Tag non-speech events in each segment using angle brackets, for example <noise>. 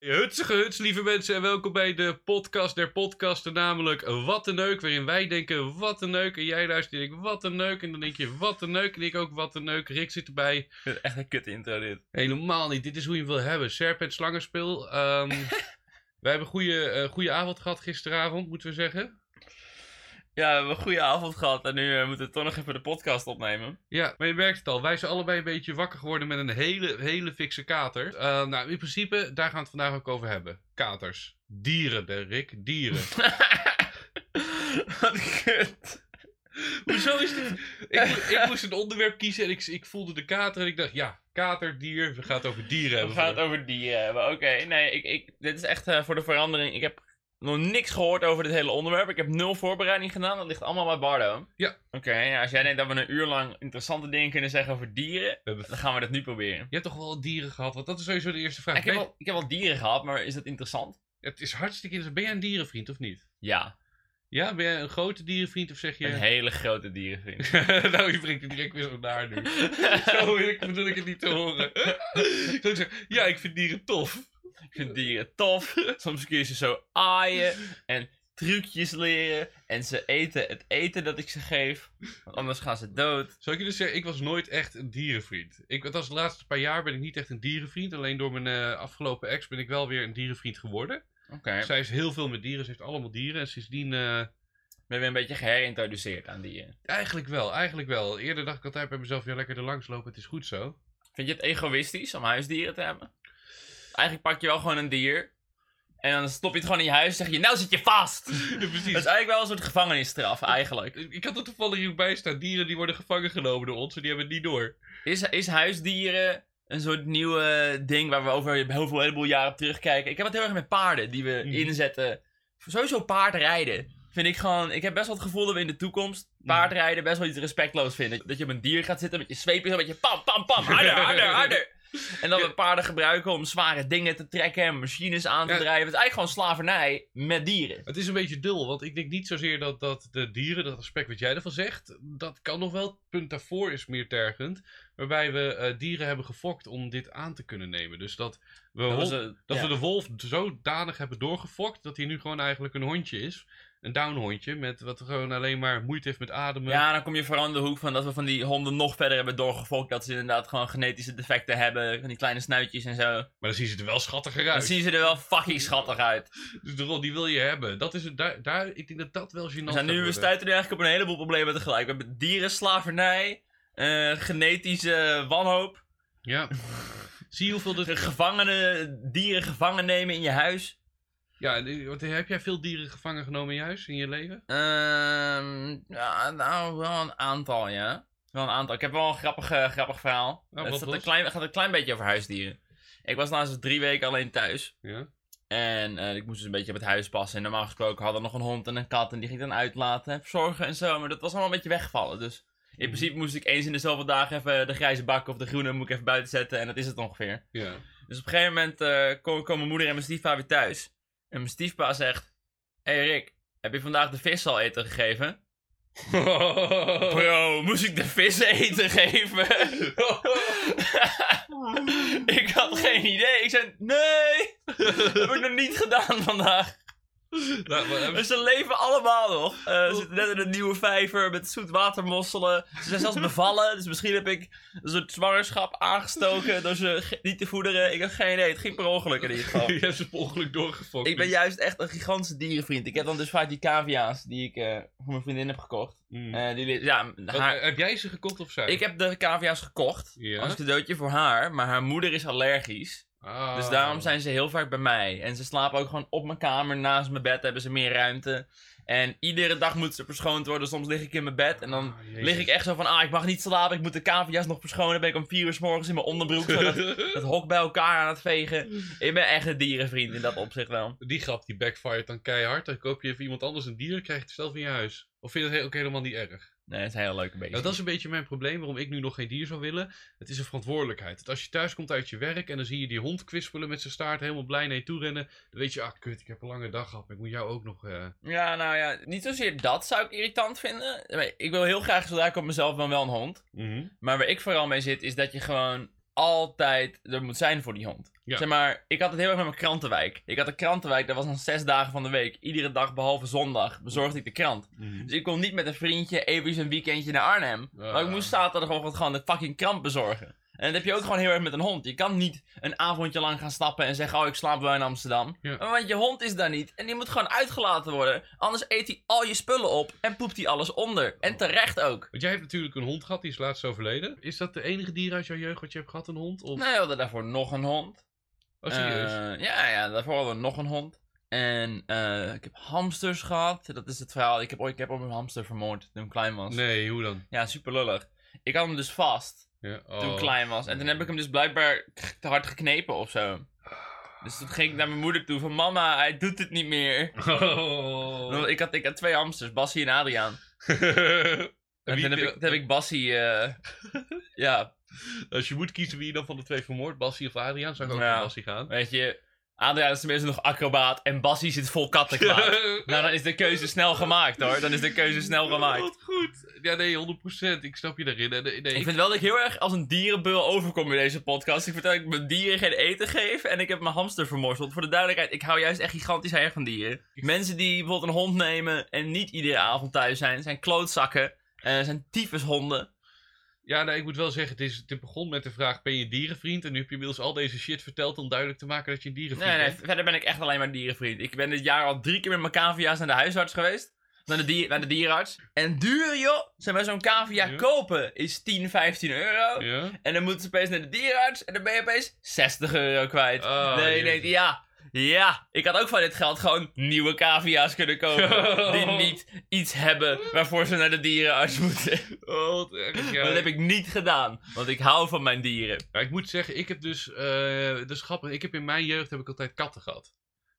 Hutsige huts, lieve mensen, en welkom bij de podcast der podcasten, namelijk Wat een Neuk, waarin wij denken, wat een neuk, en jij luistert en denkt, wat een neuk, en dan denk je, wat een neuk, en ik ook, wat een neuk, Rick zit erbij. Ik echt een kut intro dit. Helemaal niet, dit is hoe je hem wil hebben, Serpent Slangenspeel. Ehm <laughs> wij hebben een goede, eh, goede avond gehad gisteravond, moeten we zeggen. Ja, we hebben een goede avond gehad en nu eh, moeten we toch nog even de podcast opnemen. Ja, maar je merkt het al, wij zijn allebei een beetje wakker geworden met een hele, hele fikse kater. Eh, nou, in principe, daar gaan we het vandaag ook over hebben. Katers. Dieren, de Rick, dieren. <laughs> Wat kut. Hoezo is dit? Ik, ik <laughs> moest een onderwerp kiezen en ik, ik voelde de kater en ik dacht, ja, kater, dier, we gaan het over dieren We hebben. gaan het over dieren hebben. Oké, nee, ik, ik, dit is echt eh, voor de verandering. Ik heb nog niks gehoord over dit hele onderwerp. Ik heb nul voorbereiding gedaan. Dat ligt allemaal bij Bardo. Ja. Oké, ja, als jij denkt dat we een uur lang interessante dingen kunnen zeggen over dieren, dan gaan we dat nu proberen. Je hebt toch wel dieren gehad? Want dat is sowieso de eerste vraag. Ik heb, wel, ik heb wel dieren gehad, maar is dat interessant? Het is hartstikke interessant. Ben jij een dierenvriend of niet? Ja, Ja, ben jij een grote dierenvriend of zeg je... een hele grote dierenvriend. <laughs> nou, je brengt het direct weer zo naar nu. <laughs> zo ik, bedoel ik het niet te horen. <laughs> ik zou zeggen, ja, ik vind dieren tof. Ik vind dieren tof. Soms kun je ze zo aaien en trucjes leren. En ze eten het eten dat ik ze geef. Want anders gaan ze dood. Zou ik je dus zeggen, ik was nooit echt een dierenvriend. Ik, het was de laatste paar jaar ben ik niet echt een dierenvriend. Alleen door mijn eh, afgelopen ex ben ik wel weer een dierenvriend geworden. Oké. Zij is heel veel met dieren, ze heeft allemaal dieren. En sindsdien, eh, Ben je weer een beetje geherintroduceerd aan dieren. eigenlijk wel, eigenlijk wel. Eerder dacht ik altijd bij mezelf, ja lekker er langs lopen, het is goed zo. Vind je het egoïstisch om huisdieren te hebben? Eigenlijk pak je wel gewoon een dier. En dan stop je het gewoon in je huis en zeg je, nou zit je vast! <laughs> Ja, Dat precies. is eigenlijk wel een soort gevangenisstraf, eigenlijk. Ik had er toevallig hierbij staan, dieren die worden gevangen genomen door ons en die hebben het niet door. Is, is huisdieren een soort nieuwe ding waar we over heel veel heleboel jaren op terugkijken? Ik heb het heel erg met paarden die we Mhm. inzetten. Sowieso paardrijden. Vind ik gewoon, ik heb best wel het gevoel dat we in de toekomst paardrijden best wel iets respectloos vinden. Dat je op een dier gaat zitten met je zweepje, zo met je pam, pam, pam, harder, harder, harder. En dat we paarden gebruiken om zware dingen te trekken en machines aan te Ja. drijven. Het is eigenlijk gewoon slavernij met dieren. Het is een beetje dul, want ik denk niet zozeer dat, dat de dieren, dat aspect wat jij ervan zegt, dat kan nog wel. Het punt daarvoor is meer tergend. Waarbij we eh, dieren hebben gefokt om dit aan te kunnen nemen. Dus dat we, Dat, ja. we de wolf zodanig hebben doorgefokt dat hij nu gewoon eigenlijk een hondje is. Een downhondje, met wat gewoon alleen maar moeite heeft met ademen. Ja, dan kom je vooral in de hoek van dat we van die honden nog verder hebben doorgefokt. Dat ze inderdaad gewoon genetische defecten hebben. Van die kleine snuitjes en zo. Maar dan zien ze er wel schattiger Dan uit. zien ze er wel fucking schattig uit. Dus de rol die wil je hebben. Dat is het, daar, daar, ik denk dat dat wel gênant zijn gaat nu, we stuiten nu eigenlijk op een heleboel problemen tegelijk. We hebben dieren, slavernij, eh, genetische wanhoop. Ja. <laughs> Zie je hoeveel... De... gevangenen, dieren gevangen nemen in je huis. Ja, wat- heb jij veel dieren gevangen genomen in je huis, in je leven? Ehm, ja, nou, wel een aantal, ja. Wel een aantal. Ik heb wel een grappig, eh, grappig verhaal. wat het staat een klein, gaat een klein beetje over huisdieren. Ik was laatst drie weken alleen thuis. Ja. En eh, ik moest dus een beetje op het huis passen. En normaal gesproken hadden we nog een hond en een kat. En die ging ik dan uitlaten en verzorgen en zo. Maar dat was allemaal een beetje weggevallen. Dus in Mhm. principe moest ik eens in de zoveel dagen even de grijze bak of de groene moet ik even buiten zetten. En dat is het ongeveer. Ja. Dus op een gegeven moment eh komen mijn moeder en mijn stiefpa weer thuis. En mijn stiefpa zegt... Hé hey Rick, heb je vandaag de vis al eten gegeven? <laughs> Bro, moest ik de vis eten geven? <laughs> ik had geen idee. Ik zei, nee, dat heb ik nog niet gedaan vandaag. Nou, maar ze leven allemaal nog. Eh, ze zitten net in een nieuwe vijver met zoetwatermosselen. Ze zijn zelfs bevallen, dus misschien heb ik een soort zwangerschap aangestoken door ze niet te voederen. Ik heb geen idee, het ging per ongeluk in ieder geval. <laughs> je hebt ze per ongeluk doorgefokt. Ik ben juist echt een gigantische dierenvriend. Ik heb dan dus vaak die cavia's die ik eh, voor mijn vriendin heb gekocht. Mm. Eh, die, ja, Wat, heb jij ze gekocht of zij? ik heb de cavia's gekocht Ja. als cadeautje voor haar, maar haar moeder is allergisch. Dus daarom zijn ze heel vaak bij mij. En ze slapen ook gewoon op mijn kamer, naast mijn bed hebben ze meer ruimte. En iedere dag moet ze verschoond worden. Soms lig ik in mijn bed en dan Ah, lig ik echt zo van... Ah, ik mag niet slapen, ik moet de cavia's nog verschonen. Dan ben ik om vier uur 's morgens in mijn onderbroek zo dat, <laughs> dat hok bij elkaar aan het vegen. Ik ben echt een dierenvriend in dat opzicht wel. Die grap die backfired dan keihard. Dan koop je even iemand anders een dier en krijg je het zelf in je huis. Of vind je dat ook helemaal niet erg? Nee, het is een heel leuke beetje. Nou, dat is een beetje mijn probleem waarom ik nu nog geen dier zou willen. Het is een verantwoordelijkheid. Dat als je thuis komt uit je werk en dan zie je die hond kwispelen met zijn staart, helemaal blij naar je toe rennen. Dan weet je, ah kut, ik heb een lange dag gehad, ik moet jou ook nog... eh, Ja, nou ja, niet zozeer dat zou ik irritant vinden. Maar Ik wil heel graag, zodra ik op mezelf dan wel een hond. mhm. Maar waar ik vooral mee zit, is dat je gewoon altijd er moet zijn voor die hond. Ja. Zeg maar, ik had het heel erg met mijn krantenwijk. Ik had een krantenwijk, dat was dan zes dagen van de week. Iedere dag behalve zondag bezorgde ik de krant. Dus ik kon niet met een vriendje even een weekendje naar Arnhem. Maar ik moest zaterdagochtend gewoon de fucking krant bezorgen. En dat heb je ook gewoon heel erg met een hond. Je kan niet een avondje lang gaan stappen en zeggen: Oh, ik slaap wel in Amsterdam. Ja. Want je hond is daar niet. En die moet gewoon uitgelaten worden. Anders eet hij al je spullen op en poept hij alles onder. En terecht ook. Want jij hebt natuurlijk een hond gehad, die is laatst overleden. Is dat de enige dier uit jouw jeugd wat je hebt gehad, een hond? Of... Nee, we hadden daarvoor nog een hond. Oh, serieus? Eh, ja, ja, daarvoor hadden we nog een hond. En eh, ik heb hamsters gehad. Dat is het verhaal. Ik heb ooit, ik heb ooit een hamster vermoord toen ik klein was. nee, hoe dan? Ja, super lullig. Ik had hem dus vast Ja, oh. toen ik klein was. En toen heb ik hem dus blijkbaar te hard geknepen of zo. Dus toen ging ik naar mijn moeder toe van mama, hij doet het niet meer. Oh. Ik, had, ik had twee hamsters, Bassie en Adriaan. <laughs> En Wie toen heb ik, toen heb ik Bassie, eh, ja, Als <laughs> je moet kiezen wie je dan van de twee vermoord, Bassie of Adriaan, zou ik ook Ja. voor Bassie gaan. weet je, Adriaan is tenminste nog acrobaat en Bassie zit vol kattenkwaad. <laughs> Nou, dan is de keuze snel gemaakt hoor. Dan is de keuze snel gemaakt. Wat goed. Ja, nee, 100%. Ik snap je daarin. Nee, nee, Ik vind wel dat ik heel erg als een dierenbeul overkom in deze podcast. Ik vertel dat ik mijn dieren geen eten geef en ik heb mijn hamster vermorzeld. Voor de duidelijkheid, ik hou juist echt gigantisch erg van dieren. Mensen die bijvoorbeeld een hond nemen en niet iedere avond thuis zijn, zijn klootzakken. eh zijn tyfushonden. Ja, nee, ik moet wel zeggen, het, is, het begon met de vraag, ben je dierenvriend? En nu heb je inmiddels al deze shit verteld om duidelijk te maken dat je een dierenvriend Nee, nee, bent. verder ben ik echt alleen maar dierenvriend. Ik ben dit jaar al drie keer met mijn cavia's naar de huisarts geweest. Naar de, dier, naar de dierenarts. En duur joh, zeg maar zo'n cavia Ja. kopen is 10, 15 euro. Ja? En dan moeten ze opeens naar de dierenarts en dan ben je opeens 60 euro kwijt. Oh, nee, nee, ja. Ja, ik had ook van dit geld gewoon nieuwe cavia's kunnen kopen. <laughs> die niet iets hebben waarvoor ze naar de dierenarts moeten. Oh, wat erg, ja. Maar dat heb ik niet gedaan, want ik hou van mijn dieren. Ja, ik moet zeggen, ik heb dus, dat is grappig, ik heb in mijn jeugd heb ik altijd katten gehad.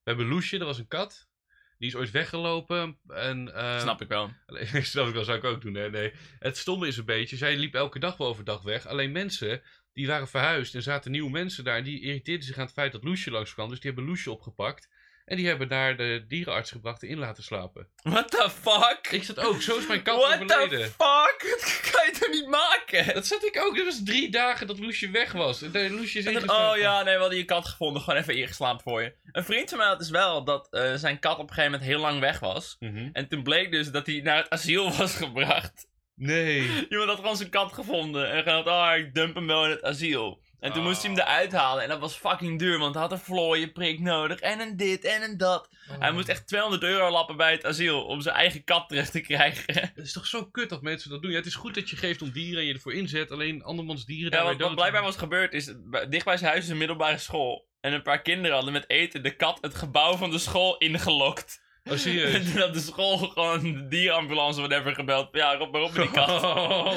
We hebben Loesje, dat was een kat. Die is ooit weggelopen en... eh, Snap ik wel. <laughs> Alleen, snap ik wel, zou ik ook doen. hè? nee. Het stomme is een beetje, zij liep elke dag wel overdag weg. Alleen mensen, die waren verhuisd en zaten nieuwe mensen daar. En die irriteerden zich aan het feit dat Loesje langskwam. Dus die hebben Loesje opgepakt. En die hebben naar de dierenarts gebracht en in laten slapen. What the fuck? Ik zat ook, zo is mijn kat What the overleden. fuck? <laughs> Dat kan je toch niet maken? Dat zat ik ook. Het was drie dagen dat Loesje weg was. En de Loesje is ingeslapen. oh ja, nee, we hadden je kat gevonden. Gewoon even ingeslapen voor je. Een vriend van mij had dus wel dat eh, zijn kat op een gegeven moment heel lang weg was. Mhm. En toen bleek dus dat hij naar het asiel was <laughs> gebracht. Nee. <laughs> Iemand had gewoon zijn kat gevonden. En gedacht, oh, ik dump hem wel in het asiel. En toen Oh. moest hij hem eruit halen. En dat was fucking duur, want hij had een vlooienprik nodig. En een dit en een dat. Hij moest echt 200 euro lappen bij het asiel om zijn eigen kat terug te krijgen. <laughs> Het is toch zo kut dat mensen dat doen. Ja, het is goed dat je geeft om dieren en je ervoor inzet. Alleen andermans dieren Ja, wat, wat blijkbaar was gebeurd is, dicht bij zijn huis is een middelbare school. En een paar kinderen hadden met eten de kat het gebouw van de school ingelokt. Oh, En serieus? toen had de school gewoon de dierenambulance whatever gebeld. Ja, roep maar op met die kat. Oh,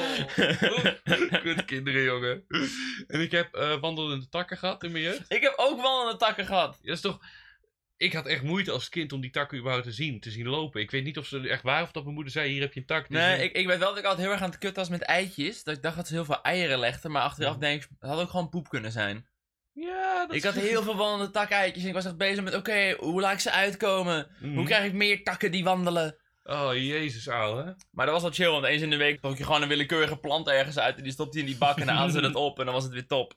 kut kinderen, jongen. En ik heb eh, wandelende takken gehad in mijn jeugd. Ik heb ook wel een takken gehad. Dat is toch... Ik had echt moeite als kind om die takken überhaupt te zien, te zien lopen. Ik weet niet of ze echt waren of dat mijn moeder zei, hier heb je een tak. Dus Nee, ik, ik weet wel dat ik altijd heel erg aan het kutten was met eitjes. Dat ik dacht dat ze heel veel eieren legden. Maar achteraf denk ik, het had ook gewoon poep kunnen zijn. Ja, dat Ik had heel veel wandelende takeitjes. En ik was echt bezig met, oké, hoe laat ik ze uitkomen? Mhm. Hoe krijg ik meer takken die wandelen? Oh, jezus, ouwe. Maar dat was wel chill, want eens in de week trok je gewoon een willekeurige plant ergens uit. En die stopte je in die bak en dan haalden ze dat op. En dan was het weer top.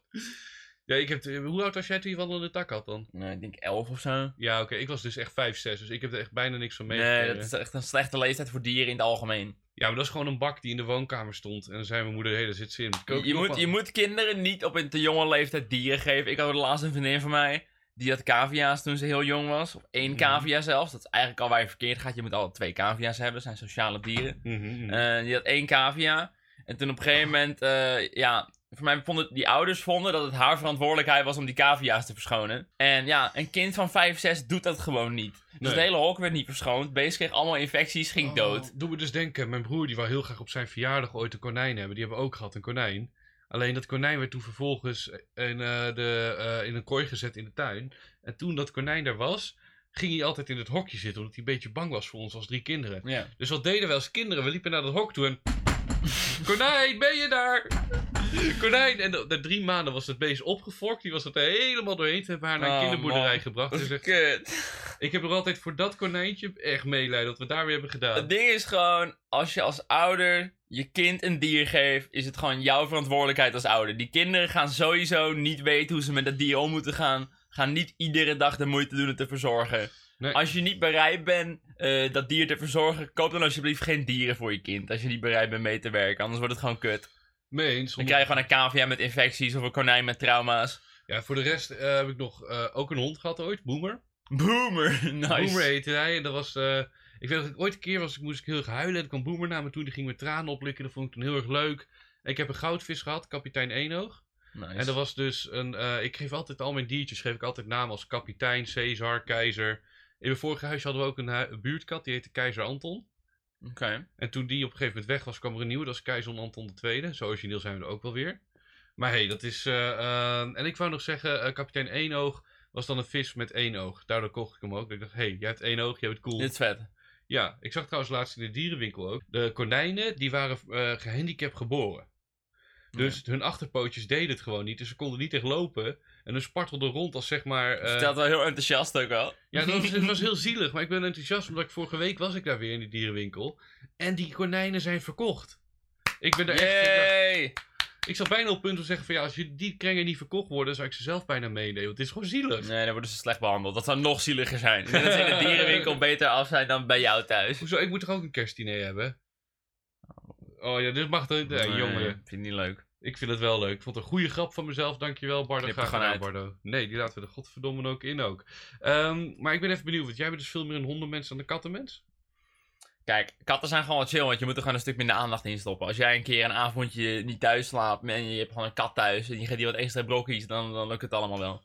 Ja, ik heb... Hoe oud was jij toen je wandelende tak had dan? Nee, ik denk elf of zo. Ja, oké. Ik was dus echt 5, 6. Dus ik heb er echt bijna niks van Nee, meegekregen. dat is echt een slechte leeftijd voor dieren in het algemeen. Ja, maar dat is gewoon een bak die in de woonkamer stond. En dan zei mijn moeder, hé, daar zit ze in. Je moet, je moet kinderen niet op een te jonge leeftijd dieren geven. Ik had laatst een vriendin van mij. Die had cavia's toen ze heel jong was. Of één Mhm. cavia zelfs. Dat is eigenlijk al waar je verkeerd gaat. Je moet altijd twee cavia's hebben. Dat zijn sociale dieren. Mhm, mhm. Eh, die had één cavia. En toen op een gegeven moment, eh, ja, voor mij vonden die ouders vonden dat het haar verantwoordelijkheid was om die cavia's te verschonen. En ja, een kind van 5, 6 doet dat gewoon niet. Dus Nee. het hele hok werd niet verschoond. Beest kreeg allemaal infecties, ging Oh, dood. Doe me dus denken, mijn broer die wou heel graag op zijn verjaardag ooit een konijn hebben. Die hebben we ook gehad, een konijn. Alleen dat konijn werd toen vervolgens in, eh, de, eh, in een kooi gezet in de tuin. En toen dat konijn daar was, ging hij altijd in het hokje zitten. Omdat hij een beetje bang was voor ons als drie kinderen. Ja. Dus wat deden we als kinderen? We liepen naar dat hok toe en... Konijn, ben je daar? Konijn! En de, de drie maanden was het beest opgefokt. Die was het er helemaal doorheen. Toen hebben haar naar een Oh, kinderboerderij man. gebracht. Dat <laughs> Dus is kut. ik heb er altijd voor dat konijntje echt meelijden dat we daar weer hebben gedaan. Het ding is gewoon, als je als ouder je kind een dier geeft, is het gewoon jouw verantwoordelijkheid als ouder. Die kinderen gaan sowieso niet weten hoe ze met dat dier om moeten gaan. Gaan niet iedere dag de moeite doen het te verzorgen. Nee. Als je niet bereid bent eh, dat dier te verzorgen, koop dan alsjeblieft geen dieren voor je kind. Als je niet bereid bent mee te werken, anders wordt het gewoon kut. Mee eens. Dan krijg je gewoon een cavia met infecties of een konijn met trauma's. Ja, voor de rest eh, heb ik nog eh, ook een hond gehad ooit, Boomer. Boomer, <laughs> nice. Boomer heette hij. En dat was. ik weet dat ik ooit een keer was, ik moest ik heel erg huilen. En toen kwam Boomer naar me toe. Die ging met tranen oplikken. Dat vond ik toen heel erg leuk. En ik heb een goudvis gehad, kapitein Eenoog. Nice. En dat was dus een. ik geef altijd al mijn diertjes, geef ik altijd namen als kapitein, Caesar, keizer. In mijn vorige huisje hadden we ook een, hu- een buurtkat, die heette Keizer Anton. Oké. En toen die op een gegeven moment weg was, kwam er een nieuwe. Dat is Keizer Anton II. Zo origineel zijn we er ook wel weer. Maar hey, dat is. eh, eh, en ik wou nog zeggen, eh, kapitein Eenoog was dan een vis met één oog. Daardoor kocht ik hem ook. Ik dacht, hey, jij hebt één oog, jij bent cool. Dit is vet. Ja, ik zag trouwens laatst in de dierenwinkel ook. De konijnen, die waren eh, gehandicapt geboren. Dus hun achterpootjes deden het gewoon niet. Dus ze konden niet echt lopen. En hun spartelden rond als zeg maar... Vertelt wel heel enthousiast ook wel. ja, dat was, het was heel <laughs> zielig. Maar ik ben enthousiast omdat ik vorige week was ik daar weer in die dierenwinkel. En die konijnen zijn verkocht. Ik ben er echt... ik dacht- Yay! Ik zat bijna op het punt om te zeggen van ja, als je die krengen niet verkocht worden, zou ik ze zelf bijna meenemen. Want het is gewoon zielig. Nee, dan worden ze slecht behandeld. Dat zou nog zieliger zijn. <laughs> Dat ze in de dierenwinkel beter af zijn dan bij jou thuis. Hoezo? Ik moet toch ook een kerstdiner hebben? Oh ja, dit mag toch... Nee, jongen. Vind ik niet leuk. Ik vind het wel leuk. Ik vond het een goede grap van mezelf. Dankjewel, Bardo. Knip er Graag gewoon gedaan, uit. Bardo. Nee, die laten we er godverdomme ook in ook. Ehm, maar ik ben even benieuwd, want jij bent dus veel meer een hondenmens dan een kattenmens? Kijk, katten zijn gewoon wat chill, want je moet er gewoon een stuk minder aandacht in stoppen. Als jij een keer een avondje niet thuis slaapt en je hebt gewoon een kat thuis en je geeft die wat extra brokjes, dan, dan lukt het allemaal wel.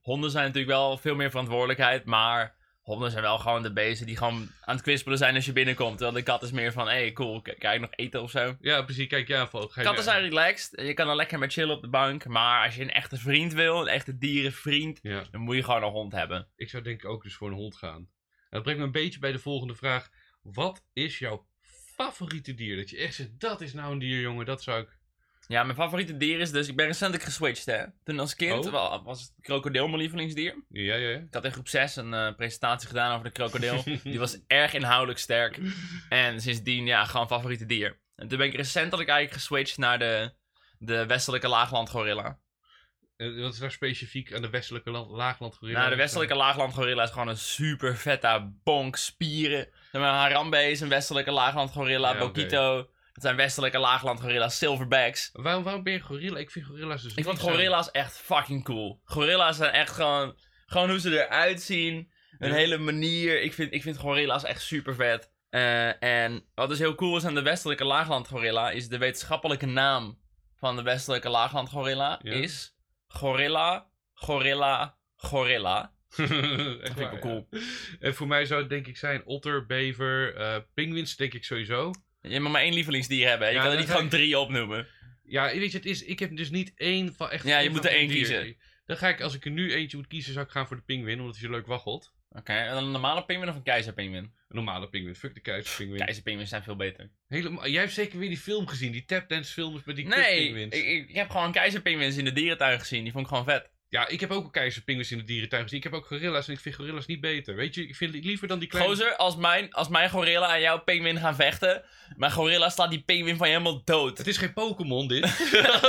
Honden zijn natuurlijk wel veel meer verantwoordelijkheid, maar honden zijn wel gewoon de beesten die gewoon aan het kwispelen zijn als je binnenkomt. Terwijl de kat is meer van, hé, hey, cool, k- krijg ik nog eten of zo? Ja, precies. Kijk, ja, je Katten zijn relaxed, je kan er lekker mee chillen op de bank, maar als je een echte vriend wil, een echte dierenvriend, Ja, dan moet je gewoon een hond hebben. ik zou denk ik ook dus voor een hond gaan. Dat brengt me een beetje bij de volgende vraag. Wat is jouw favoriete dier? Dat je echt zegt, dat is nou een dier, jongen. Dat zou ik... Ja, mijn favoriete dier is dus, ik ben recentelijk geswitcht hè. Toen als kind Oh. wel, was het krokodil mijn lievelingsdier. Ja, ja, ja. Ik had in groep 6 een eh, presentatie gedaan over de krokodil. <laughs> Die was erg inhoudelijk sterk. En sindsdien, ja, gewoon favoriete dier. En toen ben ik recentelijk eigenlijk geswitcht naar de, de westelijke laaglandgorilla. Eh, Wat is daar specifiek aan de westelijke land, laagland gorilla? Nou, de westelijke laaglandgorilla is gewoon een super vette bonk spieren. Harambe is een westelijke laaglandgorilla. Ja, oké. Bokito, dat zijn westelijke laaglandgorilla's. Silverbacks. Waarom, waarom ben je gorilla? Ik vind gorilla's dus Ik aan- gorilla's echt fucking cool. Gorilla's zijn echt gewoon... Gewoon hoe ze eruit zien. Hun Ja. hele manier. Ik vind, ik vind gorilla's echt super vet. Eh, en wat dus heel cool is aan de westelijke laaglandgorilla... is de wetenschappelijke naam van de westelijke laaglandgorilla... Ja. is gorilla, gorilla, gorilla. <laughs> Echt vind ik wel cool. ja. En voor mij zou het denk ik zijn otter, bever, pinguïns denk ik sowieso. Je moet maar één lievelingsdier hebben. hè. Je Ja, kan er niet gewoon ik- drie opnoemen. Ja, weet je, het is, ik heb dus niet één van echt... Ja, je moet er één kiezen. Dan ga ik, als ik er nu eentje moet kiezen, zou ik gaan voor de pinguïn, omdat hij zo leuk waggelt. Oké, en dan een normale pinguïn of een keizerpinguïn? Een normale pinguïn, fuck de keizerpinguïn. Keizerpinguïns zijn veel beter. Helemaal, jij hebt zeker weer die film gezien, die tapdance films met die Nee, ik, ik heb gewoon keizerpinguïns in de dierentuin gezien. Die vond ik gewoon vet. Ja, ik heb ook een keizerpinguïns in de dierentuin gezien. Ik heb ook gorilla's en ik vind gorilla's niet beter. Weet je, ik vind het liever dan die kleine... Gozer, als mijn, als mijn gorilla en jouw pinguïn gaan vechten, mijn gorilla slaat die pinguïn van je helemaal dood. Het is geen Pokémon, dit. <laughs>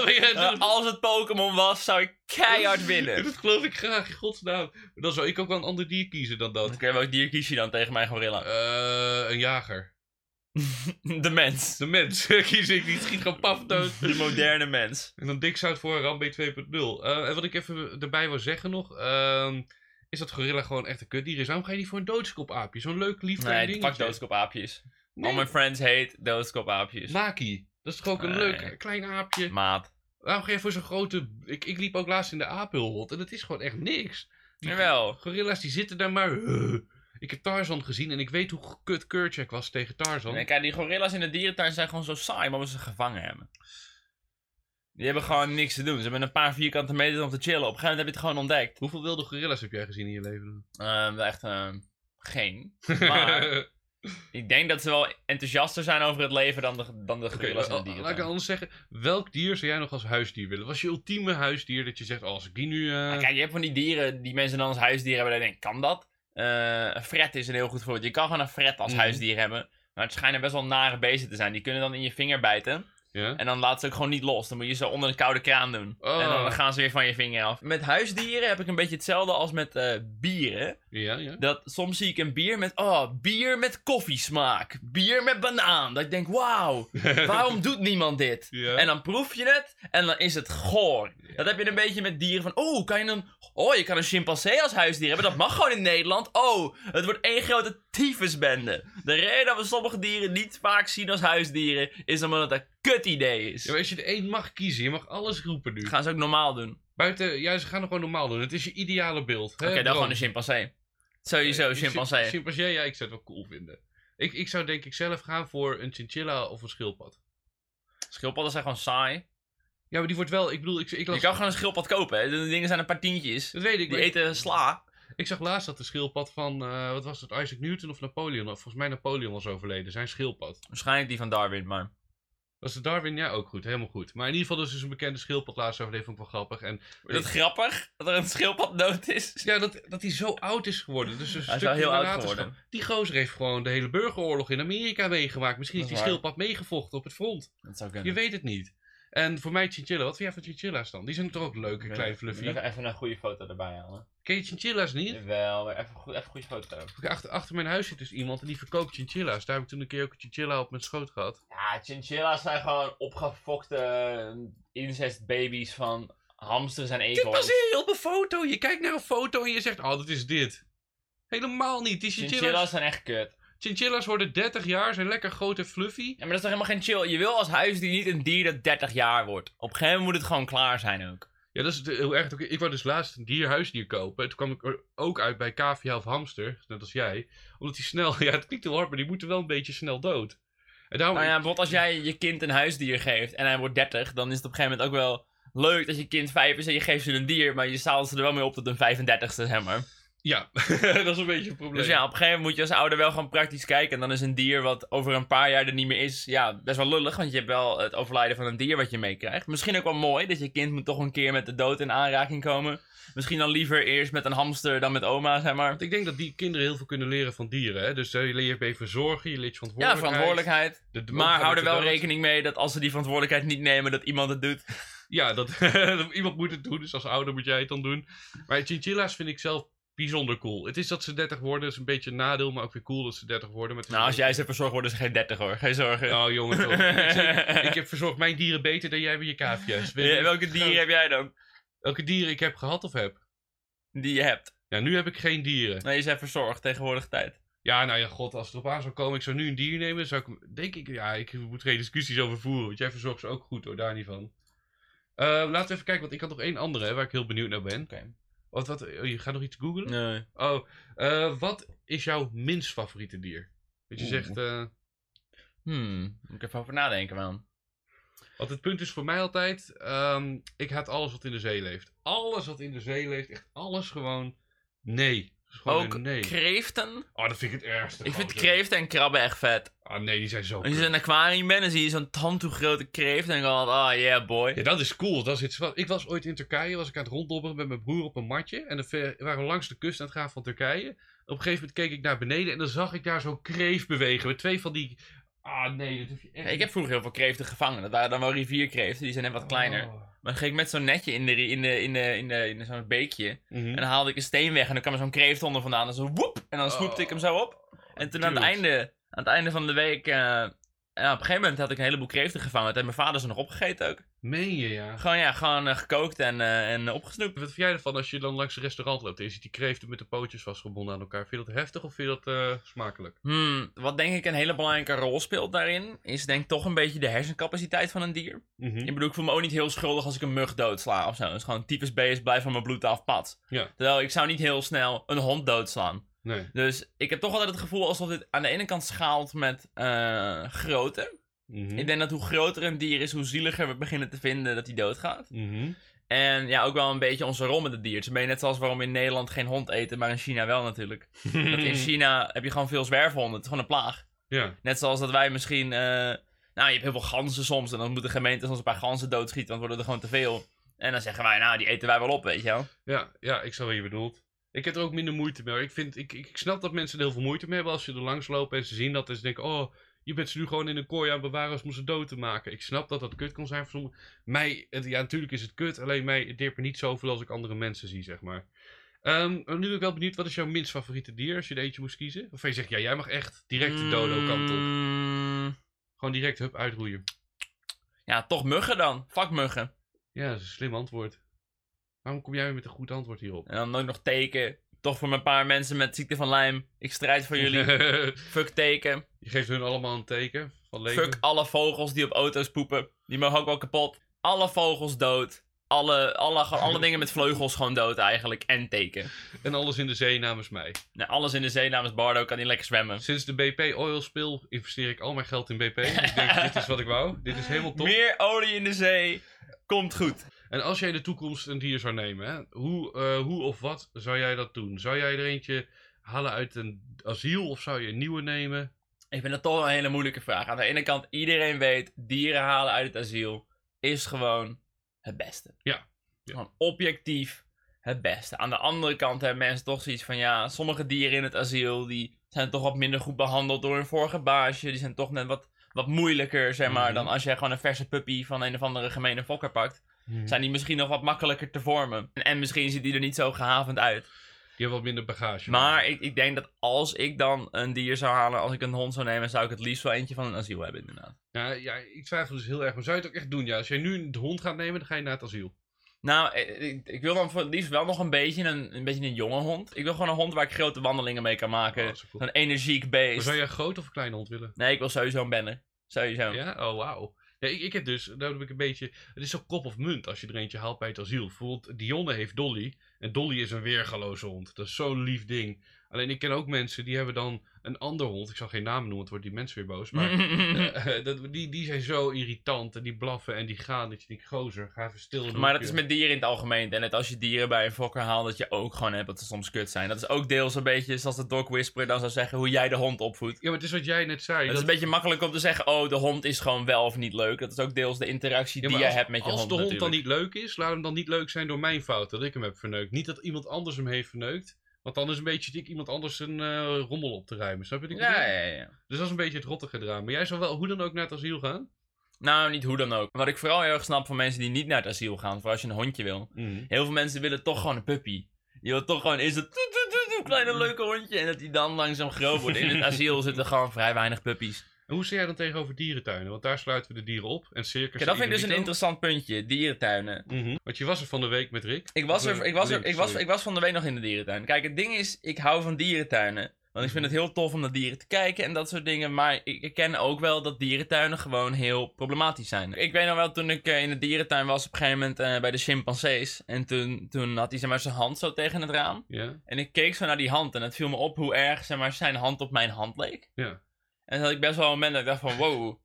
<laughs> <laughs> Als het Pokémon was, zou ik keihard winnen. Dat geloof ik graag, in godsnaam. Maar Dan zou ik ook wel een ander dier kiezen dan dat. Oké, welk dier kies je dan tegen mijn gorilla? Eh, een jager. De mens. De mens <laughs> kies ik, die schiet gewoon paf dood. De moderne mens. En dan dik zout voor Rambe 2.0. Eh, en wat ik even erbij wil zeggen nog, ehm, is dat gorilla gewoon echt een kutdier is. Waarom ga je niet voor een doodskopaapje? Zo'n leuk, lief Nee, dingetje. fuck doodskopaapjes. Nee, All my friends hate doodskopaapjes. Naki. Dat is toch ook een Nee. leuk klein aapje? Maat. Waarom ga je voor zo'n grote... Ik, ik liep ook laatst in de apenhult en het is gewoon echt niks. Die Jawel. Gorilla's die zitten daar maar... Ik heb Tarzan gezien en ik weet hoe kut Kurchak was tegen Tarzan. Nee, kijk, die gorilla's in de dierentuin zijn gewoon zo saai, maar we ze gevangen hebben. Die hebben gewoon niks te doen. Ze hebben een paar vierkante meter om te chillen. Op een gegeven moment heb je het gewoon ontdekt. Hoeveel wilde gorilla's heb jij gezien in je leven? Eh, wel echt eh, geen. <laughs> Maar ik denk dat ze wel enthousiaster zijn over het leven dan de, dan de gorilla's in de laat ik dierentuin. anders zeggen. Welk dier zou jij nog als huisdier willen? Wat is je ultieme huisdier dat je zegt, oh, als ik die nu... eh, Maar Kijk, je hebt van die dieren die mensen dan als huisdier hebben. Dan denk ik, kan dat? Eh, een fret is een heel goed voorbeeld. Je kan gewoon een fret als Mhm. huisdier hebben. Maar het schijnen best wel nare beesten te zijn. Die kunnen dan in je vinger bijten. Ja? En dan laten ze ook gewoon niet los. Dan moet je ze onder de koude kraan doen. Oh. En dan gaan ze weer van je vinger af. Met huisdieren heb ik een beetje hetzelfde als met eh, bieren. Ja, ja. Dat, soms zie ik een bier met, oh, bier met koffiesmaak. Bier met banaan. Dat ik denk, wauw, <laughs> waarom doet niemand dit? Ja. En dan proef je het en dan is het goor. Dat heb je een beetje met dieren van, oh, kan je een, oh, je kan een chimpansee als huisdier hebben. Dat mag gewoon in Nederland. Oh, het wordt één grote tyfusbende. De reden dat we sommige dieren niet vaak zien als huisdieren, is omdat het een kut idee is. Ja, maar als je er één mag kiezen, je mag alles roepen nu. Gaan ze ook normaal doen. Oké, Buiten, ja, ze gaan het gewoon normaal doen. Het is je ideale beeld. hè, dan gewoon een chimpansee. Sowieso, Eh, chimpansee. chim- Chimpansee, ja, ik zou het wel cool vinden. Ik, ik zou denk ik zelf gaan voor een chinchilla of een schildpad. Schildpadden zijn gewoon saai. Ja, maar die wordt wel, ik bedoel, ik, ik, las, Je kan gewoon een schildpad kopen, hè. De dingen zijn een paar tientjes. dat weet ik. Die ik, eten sla. ik zag laatst dat de schildpad van, eh, wat was het, Isaac Newton of Napoleon, of volgens mij Napoleon was overleden, zijn schildpad. Waarschijnlijk die van Darwin, maar... Was de Darwin? Ja, ook goed, helemaal goed. Maar in ieder geval dus is een bekende schildpad laatst overleden, vond ik wel grappig. En Is dat grappig? Dat er een schildpad dood is? ja, dat, dat hij zo oud is geworden. Dus een Hij is wel heel oud nalatenschap. geworden. Die gozer heeft gewoon de hele burgeroorlog in Amerika meegemaakt. Misschien heeft is die waar. schildpad meegevochten op het front. Dat zou Je weet het niet. En voor mij chinchilla, wat vind jij van chinchilla's dan? Die zijn toch ook leuk, een klein fluffy. Even een goede foto erbij halen. Ken je chinchilla's niet? Jawel, maar even, goed, even goede foto. Achter, achter mijn huis zit dus iemand en die verkoopt chinchilla's. Daar heb ik toen een keer ook een chinchilla op mijn schoot gehad. Ja, chinchilla's zijn gewoon opgefokte incestbabies van hamsters en Dit eekhoorns. baseer je op een foto. Je kijkt naar een foto en je zegt, oh, dat is dit. Helemaal niet. Die chinchilla's, Chinchilla's zijn echt kut. chinchilla's worden 30 jaar, zijn lekker groot en fluffy. Ja, maar dat is toch helemaal geen chill. Je wil als huisdier niet een dier dat 30 jaar wordt. Op een gegeven moment moet het gewoon klaar zijn ook. Ja, dat is heel erg. Ik wou dus laatst een dier, huisdier kopen. En toen kwam ik er ook uit bij cavia of hamster, net als jij. Omdat die snel, <laughs> ja het klinkt heel hard, maar die moeten wel een beetje snel dood. En daarom, Nou ja, bijvoorbeeld als jij je kind een huisdier geeft en hij wordt 30, dan is het op een gegeven moment ook wel leuk dat je kind 5 is en je geeft ze een dier, maar je staalt ze er wel mee op tot een 35ste, zeg maar. Ja, <laughs> dat is een beetje een probleem. Dus ja, op een gegeven moment moet je als ouder wel gewoon praktisch kijken. En dan is een dier wat over een paar jaar er niet meer is, ja, best wel lullig. Want je hebt wel het overlijden van een dier wat je meekrijgt. Misschien ook wel mooi, dat je kind moet toch een keer met de dood in aanraking komen. Misschien dan liever eerst met een hamster dan met oma, zeg maar. Want ik denk dat die kinderen heel veel kunnen leren van dieren. Hè? Dus je leert even verzorgen, je leert je Ja, verantwoordelijkheid. verantwoordelijkheid. De- de- Maar hou er wel dood. rekening mee dat als ze die verantwoordelijkheid niet nemen, dat iemand het doet. <laughs> Ja, <laughs> dat iemand moet het doen, dus als ouder moet jij het dan doen. Maar chinchilla's vind ik zelf bijzonder cool. Het is dat ze 30 worden, is een beetje een nadeel, maar ook weer cool dat ze 30 worden. Maar Nou, als jij ze verzorgt, worden ze geen 30 hoor. Geen zorgen. Oh jongen, ik, <laughs> ik heb verzorgd mijn dieren beter dan jij met je Ja, welke dieren heb jij dan? Welke dieren ik heb gehad of heb? Die je hebt. Ja, nu heb ik geen dieren. Nee, je zijn verzorgd tegenwoordig tijd. Ja, nou ja, god, als het erop aan zou komen, ik zou nu een dier nemen, zou ik, denk ik, ja, ik moet geen discussies over voeren, want jij verzorgt ze ook goed hoor, daar niet van. Eh, laten we even kijken, want ik had nog één andere, hè, waar ik heel benieuwd naar ben. Oké. Wat, wat, oh, je gaat nog iets googlen? Nee. Oh, eh, wat is jouw minst favoriete dier? Dat je Oeh. zegt, eh, Hmm, moet ik even over nadenken, man. want het punt is voor mij altijd, ehm, ik haat alles wat in de zee leeft. Alles wat in de zee leeft, echt alles gewoon, nee. Ook nee. kreeften. Oh, dat vind ik het ergste. Ik vind kreeften en krabben echt vet. Ah, nee, die zijn zo Als je in een aquarium bent, dan zie je zo'n tandtoe grote kreeft. En dan altijd, oh yeah boy. Ja, dat is cool. Dat is iets wat... Ik was ooit in Turkije, was ik aan het ronddobberen met mijn broer op een matje. En dan waren we langs de kust aan het gaan van Turkije. Op een gegeven moment keek ik naar beneden en dan zag ik daar zo'n kreeft bewegen. Met twee van die... Ah, nee, dat hoef je echt Ik heb vroeger heel veel kreeften gevangen. Dat waren dan wel rivierkreeften, die zijn net wat kleiner. Oh. Maar dan ging ik met zo'n netje in, de, in, de, in, de, in, de, in zo'n beekje. Mhm. En dan haalde ik een steen weg en dan kwam er zo'n kreeft onder vandaan. En zo woep! En dan swoepte ik hem zo op. En toen aan het, einde, aan het einde van de week... eh, ja, op een gegeven moment had ik een heleboel kreeften gevangen. Dat heeft mijn vader ze nog opgegeten ook. Meen je, ja. Gewoon, ja, gewoon eh, gekookt en, eh, en opgesnoept. Wat vind jij ervan als je dan langs een restaurant loopt en je ziet die kreeften met de pootjes vastgebonden aan elkaar? Vind je dat heftig of vind je dat eh, smakelijk? Hmm, wat denk ik een hele belangrijke rol speelt daarin, is denk ik toch een beetje de hersencapaciteit van een dier. Mhm. Ik bedoel, ik voel me ook niet heel schuldig als ik een mug doodsla of zo. Het is gewoon typisch beest, blijf van mijn bloed af, pad. Ja. Terwijl ik zou niet heel snel een hond doodslaan. Nee. Dus ik heb toch altijd het gevoel alsof dit aan de ene kant schaalt met eh grootte. Mhm. Ik denk dat hoe groter een dier is, hoe zieliger we beginnen te vinden dat hij doodgaat. Mhm. En ja, ook wel een beetje onze rol met het dier. Het is een beetje net zoals waarom we in Nederland geen hond eten, maar in China wel natuurlijk. <laughs> Dat in China heb je gewoon veel zwerfhonden. Het is gewoon een plaag. Ja. Net zoals dat wij misschien... eh, nou, je hebt heel veel ganzen soms. En dan moeten gemeentes ons een paar ganzen doodschieten, want worden er gewoon te veel. En dan zeggen wij, nou, die eten wij wel op, weet je wel. Ja, ja, ik snap wat je bedoelt. Ik heb er ook minder moeite mee. Ik, vind, ik, ik snap dat mensen er heel veel moeite mee hebben als je er langs loopt en ze zien dat en ze denken, oh, je bent ze nu gewoon in een kooi aan het bewaren om ze dood te maken. Ik snap dat dat kut kan zijn voor sommigen. Mij, het- ja, natuurlijk is het kut, alleen mij het deert me niet zoveel als ik andere mensen zie, zeg maar. Ehm, nu ben ik wel benieuwd, wat is jouw minst favoriete dier als je er eentje moest kiezen? Of je zegt, ja, jij mag echt direct de dodo kant op. Mm, Gewoon direct, hup, uitroeien. Ja, toch muggen dan. Fuck muggen. Ja, dat is een slim antwoord. Waarom kom jij weer met een goed antwoord hierop? En dan ook nog teken. Toch voor een paar mensen met ziekte van Lyme. Ik strijd voor jullie. <laughs> Fuck teken. je geeft hun allemaal een teken van leven. Fuck alle vogels die op auto's poepen. Die mogen ook wel kapot. Alle vogels dood. Alle, alle, alle dingen met vleugels gewoon dood eigenlijk. En teken. En alles in de zee namens mij. Nou, alles in de zee namens Bardo kan hij lekker zwemmen. Sinds de BP Oil speel investeer ik al mijn geld in BP. ik denk, <laughs> dit is wat ik wou. Dit is helemaal top. Meer olie in de zee. Komt goed. En als jij in de toekomst een dier zou nemen, hè, hoe, eh, hoe of wat zou jij dat doen? Zou jij er eentje halen uit een asiel of zou je een nieuwe nemen? Ik vind dat toch een hele moeilijke vraag. Aan de ene kant, iedereen weet, dieren halen uit het asiel is gewoon het beste. Ja. Ja. Gewoon objectief het beste. Aan de andere kant hebben mensen toch zoiets van, ja, sommige dieren in het asiel, die zijn toch wat minder goed behandeld door hun vorige baasje. Die zijn toch net wat, wat moeilijker, zeg maar, Mhm. dan als jij gewoon een verse puppy van een of andere gemene fokker pakt. Zijn die misschien nog wat makkelijker te vormen. En, en misschien ziet die er niet zo gehavend uit. Die hebben wat minder bagage. Maar ik, ik denk dat als ik dan een dier zou halen, als ik een hond zou nemen, zou ik het liefst wel eentje van een asiel hebben, inderdaad. Ja, ja, ik twijfel dus heel erg. Maar zou je het ook echt doen? Ja, als jij nu een hond gaat nemen, dan ga je naar het asiel. Nou, ik, ik- ik wil dan voor het liefst wel nog een beetje een, een beetje een jonge hond. Ik wil gewoon een hond waar ik grote wandelingen mee kan maken. Oh, cool. Zo'n energiek Maar beest. zou jij een groot of een kleine hond willen? Nee, ik wil sowieso een benner. Sowieso. Ja? Oh, wauw. Ja, ik, ik heb dus, daar heb ik een beetje... Het is zo kop of munt als je er eentje haalt bij het asiel. Bijvoorbeeld, Dionne heeft Dolly. En Dolly is een weergaloze hond. Dat is zo'n lief ding. Alleen ik ken ook mensen die hebben dan een ander hond. Ik zal geen namen noemen, want wordt die mensen weer boos. <laughs> Maar eh, dat, die, die zijn zo irritant. En die blaffen en die gaan. Dat je denkt, gozer, ga even stil. Maar dat is met dieren in het algemeen. En net als je dieren bij een fokker haalt, dat je ook gewoon hebt dat ze soms kut zijn. Dat is ook deels een beetje zoals de dog whisperer dan zou zeggen, hoe jij de hond opvoedt. Ja, maar het is wat jij net zei. Het is dat- een beetje makkelijk om te zeggen, oh, de hond is gewoon wel of niet leuk. Dat is ook deels de interactie Ja, die maar jij als, hebt met je als hond de hond dan niet leuk is, laat hem dan niet leuk zijn door mijn fout dat ik hem heb verneukt. Niet dat iemand anders hem heeft verneukt. Want dan is een beetje dik iemand anders een eh, rommel op te ruimen. Snap je wat ik Ja, bedoel? ja, ja. Dus dat is een beetje het rottige eraan. Maar jij zou wel hoe dan ook naar het asiel gaan? Nou, niet hoe dan ook. Wat ik vooral heel erg snap van mensen die niet naar het asiel gaan, voor als je een hondje wil. Heel veel mensen willen toch gewoon een puppy. Je wil toch gewoon, is het kleine leuke hondje. En dat die dan langzaam groot wordt. In het asiel zitten gewoon vrij weinig puppies. En hoe sta jij dan tegenover dierentuinen? Want daar sluiten we de dieren op. En circus. Kijk, dat vind ik dus een interessant puntje. Dierentuinen. Mhm. Want je was er van de week met Rick. Ik was, er, eh, ik, was er, ik, was, ik was van de week nog in de dierentuin. Kijk, het ding is, ik hou van dierentuinen. Want ik vind het heel tof om naar dieren te kijken en dat soort dingen. Maar ik, ik ken ook wel dat dierentuinen gewoon heel problematisch zijn. Ik weet nog wel, toen ik eh, in de dierentuin was op een gegeven moment eh, bij de chimpansees. En toen, toen had hij zeg maar, zijn hand zo tegen het raam. Ja, En ik keek zo naar die hand en het viel me op hoe erg zeg maar, zijn hand op mijn hand leek. ja. En toen had ik best wel een moment dat ik dacht van wow,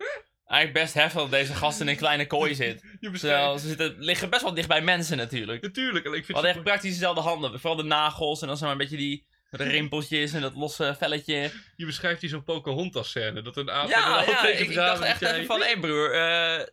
eigenlijk best heftig dat deze gast in een kleine kooi zit. <laughs> Terwijl ze zitten, liggen best wel dicht bij mensen natuurlijk. Natuurlijk. en Ik vind echt praktisch dezelfde handen. Vooral de nagels en dan maar een beetje die rimpeltjes en dat losse velletje. Je beschrijft hier zo'n Pocahontas scène. Dat een aap Ja, ja tegen ik, dacht echt jij- even van, hé broer, eh,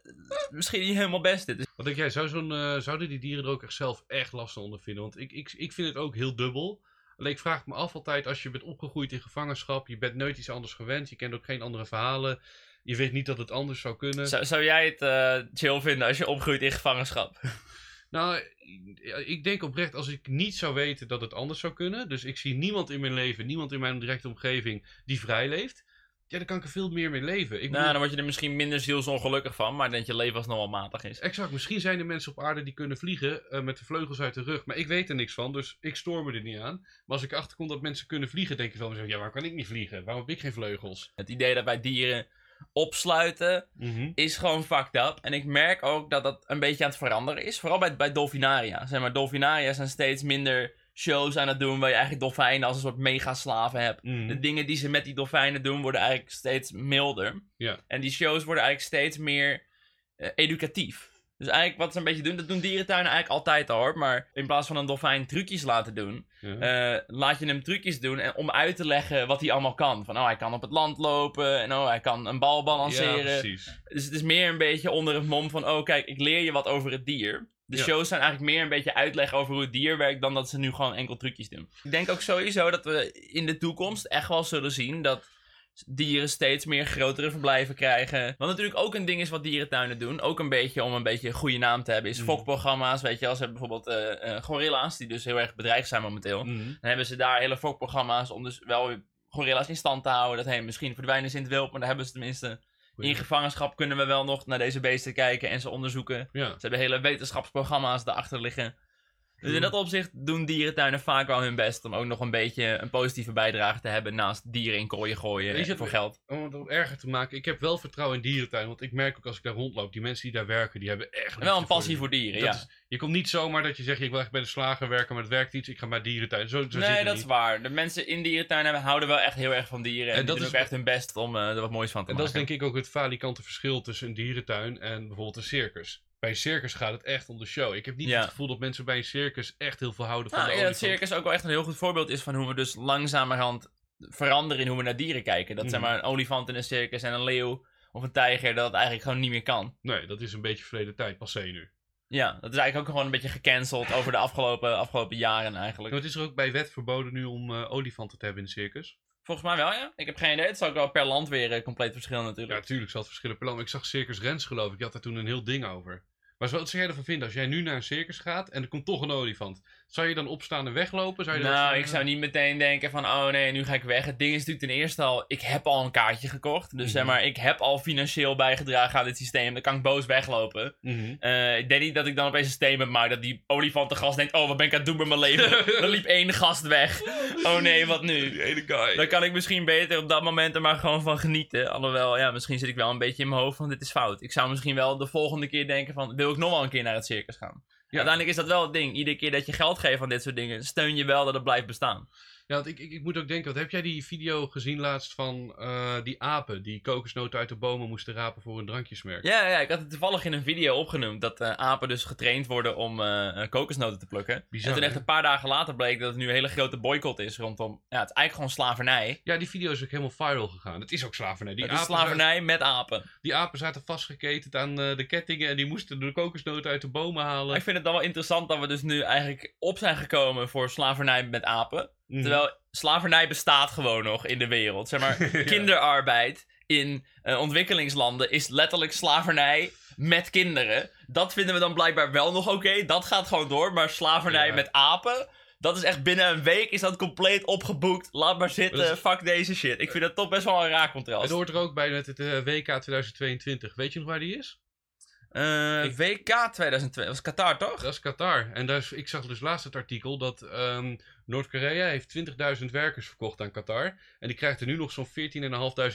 misschien niet helemaal best dit. Wat denk jij, zou zo'n, eh, zouden die dieren er ook echt zelf echt last van ondervinden? Want ik, ik, ik vind het ook heel dubbel. Alleen ik vraag me af altijd, als je bent opgegroeid in gevangenschap, je bent nooit iets anders gewend, je kent ook geen andere verhalen, je weet niet dat het anders zou kunnen. Zou, zou jij het eh, chill vinden als je opgroeit in gevangenschap? <laughs> Nou, ik denk oprecht, als ik niet zou weten dat het anders zou kunnen, dus ik zie niemand in mijn leven, niemand in mijn directe omgeving die vrij leeft, ja, dan kan ik er veel meer mee leven. Ik nou, bedoel- dan word je er misschien minder zielsongelukkig van, maar dat je leven als wel matig is. Exact, misschien zijn er mensen op aarde die kunnen vliegen eh, met de vleugels uit de rug, maar ik weet er niks van, dus ik stoor me er niet aan. Maar als ik achterkom dat mensen kunnen vliegen, denk ik van mezelf, ja, waarom kan ik niet vliegen? Waarom heb ik geen vleugels? Het idee dat wij dieren opsluiten is gewoon fucked up. En ik merk ook dat dat een beetje aan het veranderen is. Vooral bij, bij dolfinaria. Zeg maar, dolfinaria zijn steeds minder shows aan het doen waar je eigenlijk dolfijnen als een soort megaslaven hebt. Mhm. De dingen die ze met die dolfijnen doen worden eigenlijk steeds milder. Ja. En die shows worden eigenlijk steeds meer eh, educatief. Dus eigenlijk wat ze een beetje doen, dat doen dierentuinen eigenlijk altijd al hoor. Maar in plaats van een dolfijn trucjes laten doen, Ja. eh, laat je hem trucjes doen en om uit te leggen wat hij allemaal kan. Van oh, hij kan op het land lopen en oh, hij kan een bal ja, balanceren. precies. dus het is meer een beetje onder het mom van oh, kijk, ik leer je wat over het dier. De Ja. shows zijn eigenlijk meer een beetje uitleg over hoe het dier werkt dan dat ze nu gewoon enkel trucjes doen. Ik denk ook sowieso dat we in de toekomst echt wel zullen zien dat dieren steeds meer grotere verblijven krijgen. Wat natuurlijk ook een ding is wat dierentuinen doen. Ook een beetje om een beetje een goede naam te hebben. Is Mm. fokprogramma's, weet je. Als ze bijvoorbeeld eh, eh, gorilla's, die dus heel erg bedreigd zijn momenteel. Mhm. Dan hebben ze daar hele fokprogramma's om dus wel gorilla's in stand te houden. Dat hey, misschien verdwijnen ze in het wild, maar dan hebben ze tenminste... In gevangenschap kunnen we wel nog naar deze beesten kijken en ze onderzoeken. Ja. Ze hebben hele wetenschapsprogramma's erachter liggen. Dus in Cool. dat opzicht doen dierentuinen vaak wel hun best om ook nog een beetje een positieve bijdrage te hebben naast dieren in kooien gooien Weet je het- voor geld. Om het erger te maken, ik heb wel vertrouwen in dierentuin. Want ik merk ook als ik daar rondloop, die mensen die daar werken, die hebben echt... Wel een passie voor dieren, ja. is- je komt niet zomaar dat je zegt, ik wil echt bij de slager werken, maar het werkt iets, ik ga maar dierentuin. Zo, zo nee, dat niet. is waar. De mensen in dierentuinen houden wel echt heel erg van dieren. En, En dat doen is- ook echt hun best om eh, er wat moois van te En dat is maken. denk ik ook het falikante verschil tussen een dierentuin en bijvoorbeeld een circus. Bij een circus gaat het echt om de show. Ik heb niet Ja. het gevoel dat mensen bij een circus echt heel veel houden van Nou, de ja, dat olifant. circus ook wel echt een heel goed voorbeeld is van hoe we dus langzamerhand veranderen in hoe we naar dieren kijken. Dat zeg Mhm. maar een olifant in een circus en een leeuw of een tijger, dat het eigenlijk gewoon niet meer kan. Nee, dat is een beetje verleden tijd, passé nu. Ja, dat is eigenlijk ook gewoon een beetje gecanceld over de afgelopen, afgelopen jaren eigenlijk. Maar het is er ook bij wet verboden nu om eh, olifanten te hebben in een circus. Volgens mij wel, ja. Ik heb geen idee. Het is ook wel per land weer eh, compleet verschillen Ja, natuurlijk. natuurlijk zal het verschillen per land. Ik zag Circus Rens geloof ik, die had daar toen een heel ding over. Maar wat zou jij ervan vinden als jij nu naar een circus gaat en er komt toch een olifant? Zou je dan opstaan en weglopen? Zou je Nou, ik zou niet meteen denken van, oh nee, nu ga ik weg. Het ding is natuurlijk ten eerste al, ik heb al een kaartje gekocht. Dus zeg Mhm. maar, ik heb al financieel bijgedragen aan dit systeem. Dan kan ik boos weglopen. Mhm. Eh, ik denk niet dat ik dan opeens een statement maak dat die olifantengast denkt, oh, wat ben ik aan het doen met mijn leven? <laughs> dan liep één gast weg. Oh nee, wat nu? Die ene guy. Dan kan ik misschien beter op dat moment er maar gewoon van genieten. Alhoewel, ja, misschien zit ik wel een beetje in mijn hoofd van dit is fout. Ik zou misschien wel de volgende keer denken van, wil ik nog wel een keer naar het circus gaan? Uiteindelijk is dat wel het ding. Iedere keer dat je geld geeft aan dit soort dingen, steun je wel dat het blijft bestaan. Ja, want ik, ik, ik moet ook denken, wat heb jij die video gezien laatst van eh, die apen die kokosnoten uit de bomen moesten rapen voor een drankjesmerk? Ja, ja, ik had het toevallig in een video opgenoemd dat eh, apen dus getraind worden om eh, kokosnoten te plukken. Bizar, en toen echt hè? een paar dagen later bleek dat het nu een hele grote boycott is rondom, ja, het is eigenlijk gewoon slavernij. Ja, die video is ook helemaal viral gegaan. Het is ook slavernij. Die, het is apen, slavernij met apen. Die apen zaten vastgeketend aan de kettingen en die moesten de kokosnoten uit de bomen halen. Ik vind het dan wel interessant dat we dus nu eigenlijk op zijn gekomen voor slavernij met apen. Mhm. Terwijl slavernij bestaat gewoon nog in de wereld. Zeg maar, <laughs> Ja. kinderarbeid in eh, ontwikkelingslanden is letterlijk slavernij met kinderen. Dat vinden we dan blijkbaar wel nog oké. Dat gaat gewoon door. Maar slavernij Ja. met apen. Dat is echt binnen een week is dat compleet opgeboekt. Laat maar zitten. Is- Fuck deze shit. Ik vind dat toch best wel een raar Het contrast. hoort er ook bij met het eh, WK 2022. Weet je nog waar die is? Eh, Ik- WK 2002. Dat was Qatar toch? Dat is Qatar. En daar is, ik zag dus laatst het artikel dat ehm, Noord-Korea heeft 20.000 werkers verkocht aan Qatar. En die krijgt er nu nog zo'n 14.500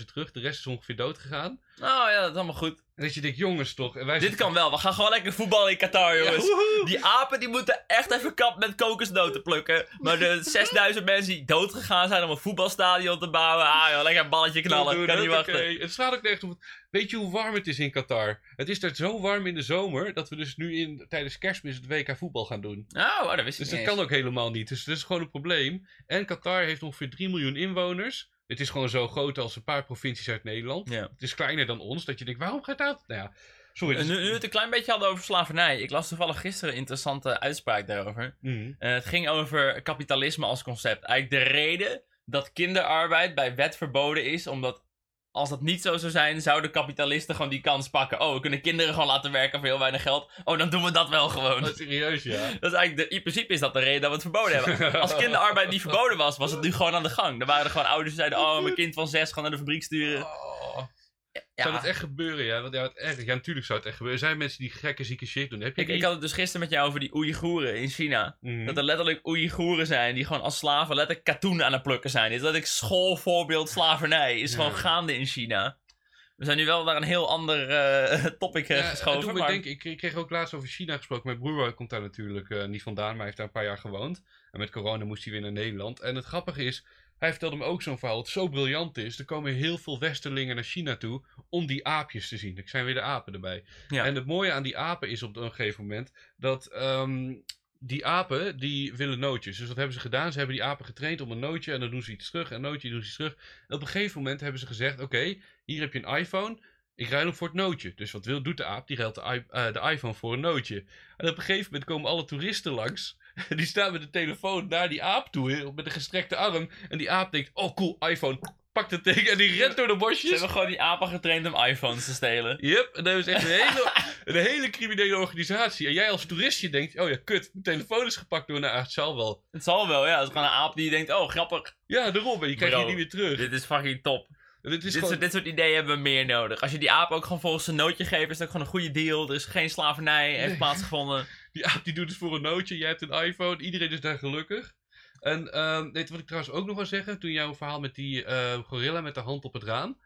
terug. De rest is ongeveer dood gegaan. Oh ja, dat is allemaal goed. En dat je denkt, jongens toch. En wij Dit kan wel. We gaan gewoon lekker voetballen in Qatar, Ja, jongens. Die apen die moeten echt even kap met kokosnoten plukken. Maar de <laughs> 6000 mensen die dood gegaan zijn om een voetbalstadion te bouwen. Ah joh, lekker een balletje knallen. Kan niet wachten. Het slaat ook nergens op. Weet je hoe warm het is in Qatar? Het is daar zo warm in de zomer dat we dus nu in, tijdens kerstmis het WK voetbal gaan doen. Oh, oh, dat wist ik Dus niet dat eens. kan ook helemaal niet. Dus dat is gewoon een probleem. En Qatar heeft ongeveer 3 miljoen inwoners. Het is gewoon zo groot als een paar provincies uit Nederland. Ja. Het is kleiner dan ons. Dat je denkt, waarom gaat dat? Nou ja, sorry. Dus- nu, nu we het een klein beetje hadden over slavernij. Ik las toevallig gisteren een interessante uitspraak daarover. Mhm. Eh, het ging over kapitalisme als concept. Eigenlijk de reden dat kinderarbeid bij wet verboden is, omdat als dat niet zo zou zijn, zouden kapitalisten gewoon die kans pakken. Oh, we kunnen kinderen gewoon laten werken voor heel weinig geld. Oh, dan doen we dat wel gewoon. Oh, serieus, ja. <laughs> Dat is eigenlijk de, in principe is dat de reden dat we het verboden hebben. Als kinderarbeid niet verboden was, was het nu gewoon aan de gang. Dan waren er gewoon ouders die zeiden: Oh, mijn kind van zes gaan naar de fabriek sturen. Oh, Ja. Zou dat echt gebeuren? Ja, want ja, het erg. ja, natuurlijk zou het echt gebeuren. Er zijn mensen die gekke, zieke shit doen. Heb je Ik, die? ik had het dus gisteren met jou over die Oeigoeren in China. Mhm. Dat er letterlijk Oeigoeren zijn die gewoon als slaven letterlijk katoen aan het plukken zijn. Is dat ik schoolvoorbeeld slavernij is Ja. gewoon gaande in China. We zijn nu wel naar een heel ander eh, <laughs> topic eh, Ja, geschoven. maar... denken, ik, ik kreeg ook laatst over China gesproken. Mijn broer komt daar natuurlijk eh, niet vandaan, maar hij heeft daar een paar jaar gewoond. En met corona moest hij weer naar Nederland. En het grappige is, hij vertelde me ook zo'n verhaal dat zo briljant is. Er komen heel veel westerlingen naar China toe om die aapjes te zien. Er zijn weer de apen erbij. Ja. En het mooie aan die apen is op een gegeven moment dat ehm, die apen die willen nootjes. Dus wat hebben ze gedaan? Ze hebben die apen getraind om een nootje en dan doen ze iets terug. En een nootje doen ze iets terug. En op een gegeven moment hebben ze gezegd: Oké, hier heb je een iPhone. Ik ruil hem voor het nootje. Dus wat wil, doet de aap? Die ruilt de, eh, de iPhone voor een nootje. En op een gegeven moment komen alle toeristen langs. <laughs> Die staan met de telefoon naar die aap toe, met een gestrekte arm. En die aap denkt, oh cool, iPhone. Pakt het ding en die rent door de Ze bosjes. hebben gewoon die apen getraind om iPhones te stelen. Yep, en dat is echt een hele, <laughs> een hele criminele organisatie. En jij als toeristje denkt, oh ja, kut, mijn telefoon is gepakt door een aap. Het zal wel. Het zal wel, ja. Het is gewoon een aap die denkt, oh grappig, Ja, daarom. En je krijgt die niet meer terug. dit is fucking top. Dit is Dit, gewoon... soort, dit soort ideeën hebben we meer nodig. Als je die aap ook gewoon volgens zijn nootje geeft, is ook gewoon een goede deal. Er is geen slavernij, heeft Nee. plaatsgevonden. Die aap die doet het voor een nootje. Jij hebt een iPhone. Iedereen is daar gelukkig. En ehm weet je wat ik trouwens ook nog wil zeggen? Toen jouw verhaal met die eh, gorilla met de hand op het raam.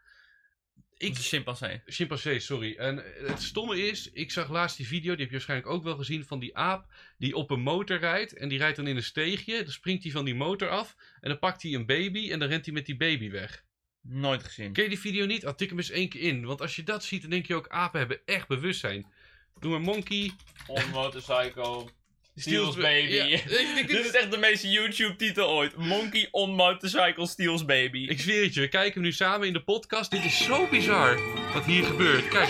Ik... Chimpansee. chimpansee, sorry. En het stomme is, ik zag laatst die video, die heb je waarschijnlijk ook wel gezien, van die aap die op een motor rijdt. En die rijdt dan in een steegje. Dan springt hij van die motor af. En dan pakt hij een baby en dan rent hij met die baby weg. Nooit gezien. Ken je die video niet? Ah, tik hem eens één keer in. Want als je dat ziet, dan denk je ook, apen hebben echt bewustzijn. Doe maar monkey. On motorcycle. Steals baby. Ja, <laughs> Dit is echt de meest YouTube-titel ooit. Monkey on motorcycle steals baby. Ik zweer het je, we kijken hem nu samen in de podcast. Dit is zo bizar wat hier gebeurt. Kijk,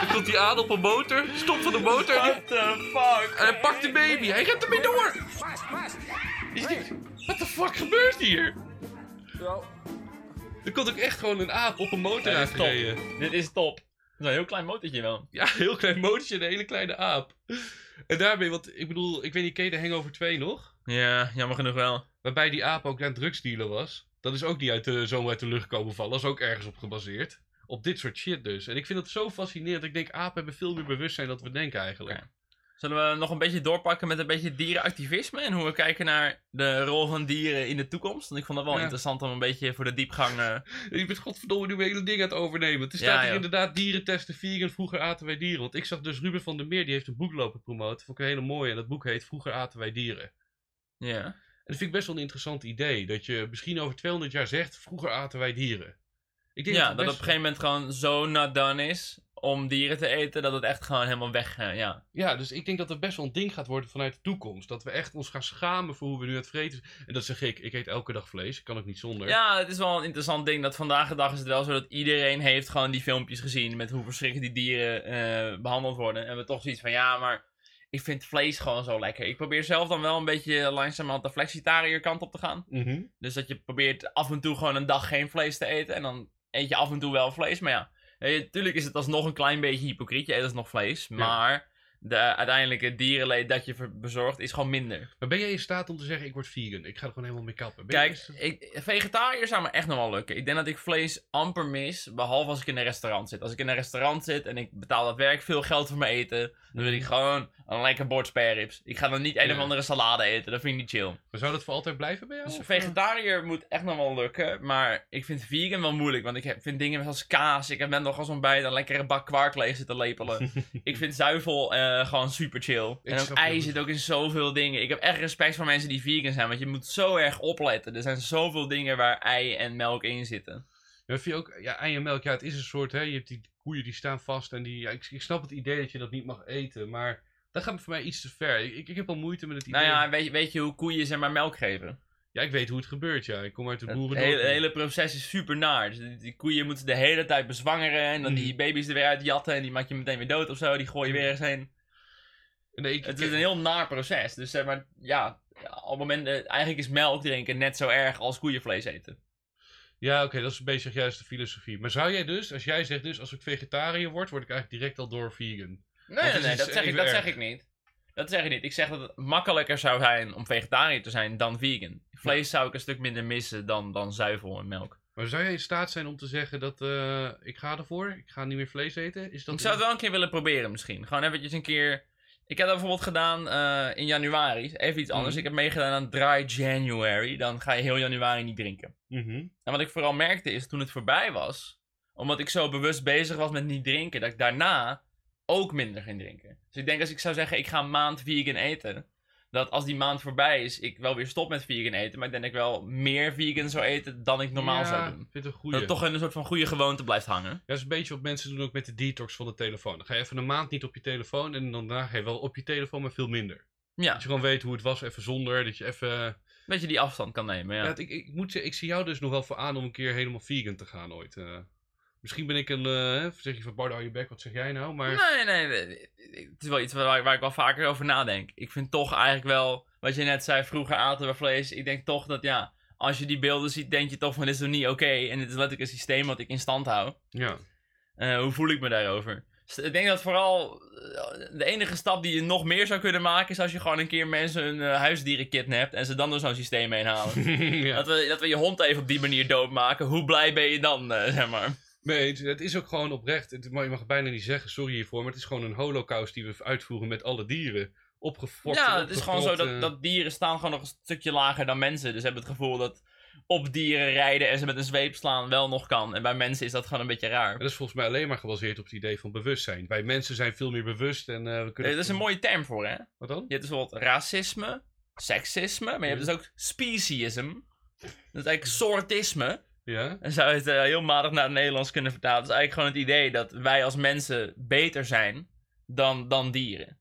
dan komt hij aan op een motor, stopt van de motor What the fuck? en hij pakt de baby. Hij rent ermee door. Je denkt, Wat de fuck gebeurt hier? Er komt ook echt gewoon een aap op een motor Ja, dit is. Dit is top. Dat een heel klein motortje wel. <laughs> Ja, een heel klein motortje en een hele kleine aap. En daarmee, want ik bedoel, ik weet niet, ken je de Hangover 2 nog? Ja, jammer genoeg wel. Waarbij die aap ook aan drugsdealer was. Dat is ook niet uit de, zomaar uit de lucht komen vallen. Dat is ook ergens op gebaseerd. Op dit soort shit dus. En ik vind het zo fascinerend. Ik denk, apen hebben veel meer bewustzijn dan we denken eigenlijk. Ja. Zullen we nog een beetje doorpakken met een beetje dierenactivisme en hoe we kijken naar de rol van dieren in de toekomst? Want ik vond dat wel Ja. interessant om een beetje voor de diepgang. eh, <laughs> Je bent godverdomme nu mijn hele ding aan het overnemen. Het Ja, staat hier joh. inderdaad dieren testen vegan. Vroeger aten wij dieren. Want ik zag dus Ruben van der Meer, die heeft een boek lopen promoten. Vond ik een hele mooie. En dat boek heet Vroeger aten wij dieren. Ja. En dat vind ik best wel een interessant idee. Dat je misschien over 200 jaar zegt, vroeger aten wij dieren. Ik denk Ja, dat op een gegeven moment gewoon zo not done is om dieren te eten, dat het echt gewoon helemaal weg, eh, ja. Ja, dus ik denk dat het best wel een ding gaat worden vanuit de toekomst. Dat we echt ons gaan schamen voor hoe we nu het vreten. En dat zeg ik, ik eet elke dag vlees. Ik kan ook niet zonder. Ja, het is wel een interessant ding dat vandaag de dag is het wel zo dat iedereen heeft gewoon die filmpjes gezien met hoe verschrikkelijk die dieren eh, behandeld worden. En we toch zoiets van, ja, maar ik vind vlees gewoon zo lekker. Ik probeer zelf dan wel een beetje langzamerhand de flexitariër kant op te gaan. Mhm. Dus dat je probeert af en toe gewoon een dag geen vlees te eten. En dan eet je af en toe wel vlees. Maar ja, natuurlijk is het alsnog een klein beetje hypocriet. Je eet alsnog vlees. Ja. Maar de uiteindelijke dierenleed dat je bezorgt is gewoon minder. Maar ben jij in staat om te zeggen, ik word vegan? Ik ga er gewoon helemaal mee kappen. Ben Kijk, je- ik, vegetariër zou me echt nog wel lukken. Ik denk dat ik vlees amper mis. Behalve als ik in een restaurant zit. Als ik in een restaurant zit en ik betaal dat werk veel geld voor mijn eten. Dan wil ik gewoon een lekker bord spareribs. Ik ga dan niet een of andere salade eten. Dat vind ik niet chill. Maar zou dat voor altijd blijven bij jou? Dus of, vegetariër moet echt nog wel lukken. Maar ik vind vegan wel moeilijk. Want ik vind dingen zoals kaas. Ik heb net nog als ontbijt een lekkere bak kwark leeg zitten lepelen. <laughs> ik vind zuivel eh, gewoon super chill. en ook ei zit ook in zoveel dingen. Ik heb echt respect voor mensen die vegan zijn. Want je moet zo erg opletten. Er zijn zoveel dingen waar ei en melk in zitten. Ja, vind je ook, ja, ei en melk, ja, het is een soort, hè, je hebt die koeien die staan vast en die, ja, ik, ik snap het idee dat je dat niet mag eten, maar dat gaat voor mij iets te ver. Ik, ik heb al moeite met het idee. Nou ja, weet, je- weet je hoe koeien zeg maar melk geven? Ja, ik weet hoe het gebeurt, ja. Ik kom uit de Het boeren. hele, hele proces is super naar. Dus die, die koeien moeten de hele tijd bezwangeren. En dan die Mhm. baby's er weer uit jatten. En die maak je meteen weer dood of zo. Die gooi je weer ergens heen. Nee, ik, Het is een heel naar proces. Dus zeg maar, ja, ja, op het moment, eh, eigenlijk is melk drinken net zo erg als koeienvlees eten. Ja, oké, dat is een beetje juist de filosofie. Maar zou jij dus, als jij zegt dus, als ik vegetariër word, word ik eigenlijk direct al door vegan? Nee, Dat nee, dat, zeg ik, dat zeg ik niet. Dat zeg ik niet. Ik zeg dat het makkelijker zou zijn om vegetariër te zijn dan vegan. Vlees zou ik een stuk minder missen dan, dan zuivel en melk. Maar zou jij in staat zijn om te zeggen dat, eh, ik ga ervoor, ik ga niet meer vlees eten? Is dat Ik zou het wel een keer willen proberen misschien. Gewoon eventjes een keer... Ik heb dat bijvoorbeeld gedaan eh, in januari. Even iets anders. Mhm. Ik heb meegedaan aan Dry January. Dan ga je heel januari niet drinken. Mhm. En wat ik vooral merkte is toen het voorbij was, omdat ik zo bewust bezig was met niet drinken, dat ik daarna ook minder ging drinken. Dus ik denk als ik zou zeggen, ik ga een maand vegan eten, dat als die maand voorbij is, ik wel weer stop met vegan eten, maar ik denk dat ik wel meer vegan zou eten dan ik normaal Ja, zou doen. vind Dat het toch een soort van goede gewoonte blijft hangen. Ja, dat is een beetje wat mensen doen ook met de detox van de telefoon. Dan ga je even een maand niet op je telefoon en dan ga je wel op je telefoon, maar veel minder. Ja, Dat je gewoon weet hoe het was, even zonder, dat je even... dat je die afstand kan nemen, ja. Ja. ik, ik, moet zeggen, ik zie jou dus nog wel voor aan om een keer helemaal vegan te gaan ooit. eh. Misschien ben ik een, hè, zeg je van Bardo je bek, wat zeg jij nou? Maar Nee, nee, nee. Het is wel iets waar, waar ik wel vaker over nadenk. Ik vind toch eigenlijk wel, wat je net zei, vroeger aten we vlees. Ik denk toch dat ja, als je die beelden ziet, denk je toch van dit is toch niet oké. En dit is letterlijk een systeem wat ik in stand hou. ja. Eh, hoe voel ik me daarover? Dus ik denk dat vooral eh, de enige stap die je nog meer zou kunnen maken is als je gewoon een keer mensen hun huisdieren kidnapt en ze dan door zo'n systeem heen halen. ja. <laughs> dat, we, dat we je hond even op die manier doodmaken. Hoe blij ben je dan, zeg maar? Nee, het- het is ook gewoon oprecht. Het, maar je mag bijna niet zeggen, sorry hiervoor, maar het is gewoon een holocaust die we uitvoeren met alle dieren. Opgefokt. Ja, het is gewoon zo dat, eh. dat dieren staan gewoon nog een stukje lager dan mensen. Dus hebben het gevoel dat op dieren rijden en ze met een zweep slaan wel nog kan. En bij mensen is dat gewoon een beetje raar. Dat is volgens mij alleen maar gebaseerd op het idee van bewustzijn. Wij mensen zijn veel meer bewust en eh, we kunnen... Er is een mooie term voor, hè? Wat dan? Je hebt dus bijvoorbeeld racisme, seksisme, maar je hebt dus ook speciesism. Dat is eigenlijk soortisme. Ja? Dan zou je het eh, heel matig naar het Nederlands kunnen vertalen. Het is eigenlijk gewoon het idee dat wij als mensen beter zijn dan, dan dieren.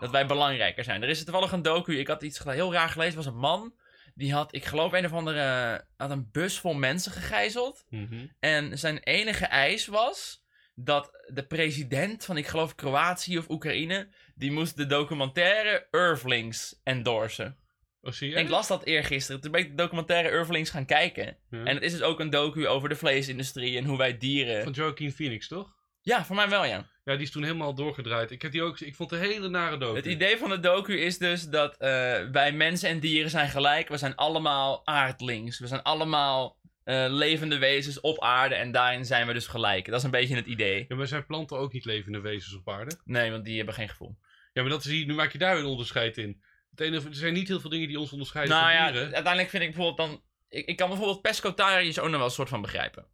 Dat wij belangrijker zijn. Er is toevallig een docu, ik had iets heel raar gelezen, was een man. Die had, ik geloof een of andere, had een bus vol mensen gegijzeld. Mhm. En zijn enige eis was dat de president van, ik geloof Kroatië of Oekraïne, die moest de documentaire Earthlings endorsen. Oh, zie je? En ik las dat eergisteren. Toen ben ik de documentaire Earthlings gaan kijken. Ja. En het is dus ook een docu over de vleesindustrie en hoe wij dieren... Van Joaquin Phoenix, toch? Ja, voor mij wel, ja. Ja, die is toen helemaal doorgedraaid. Ik, heb die ook, ik vond het een hele nare docu. Het idee van de docu is dus dat eh, wij mensen en dieren zijn gelijk. We zijn allemaal aardlings. We zijn allemaal eh, levende wezens op aarde en daarin zijn we dus gelijk. Dat is een beetje het idee. Ja, maar zijn planten ook niet levende wezens op aarde? Nee, want die hebben geen gevoel. Ja, maar dat is, nu maak je daar een onderscheid in. Enige, er zijn niet heel veel dingen die ons onderscheiden nou van ja, dieren. uiteindelijk vind ik bijvoorbeeld dan... Ik, ik kan bijvoorbeeld pescotariërs ook nog wel een soort van begrijpen.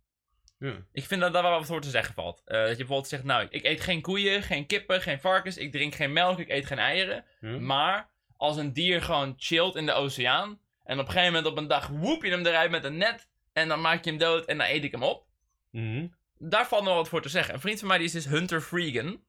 Ja. Ik vind dat daar wel wat voor te zeggen valt. Eh, dat je bijvoorbeeld zegt, nou, ik eet geen koeien, geen kippen, geen varkens, ik drink geen melk, ik eet geen eieren. Ja. Maar als een dier gewoon chillt in de oceaan en op een gegeven moment op een dag woep je hem eruit met een net en dan maak je hem dood en dan eet ik hem op. Mhm. Daar valt nog wat voor te zeggen. Een vriend van mij die is dus Hunter Freegan.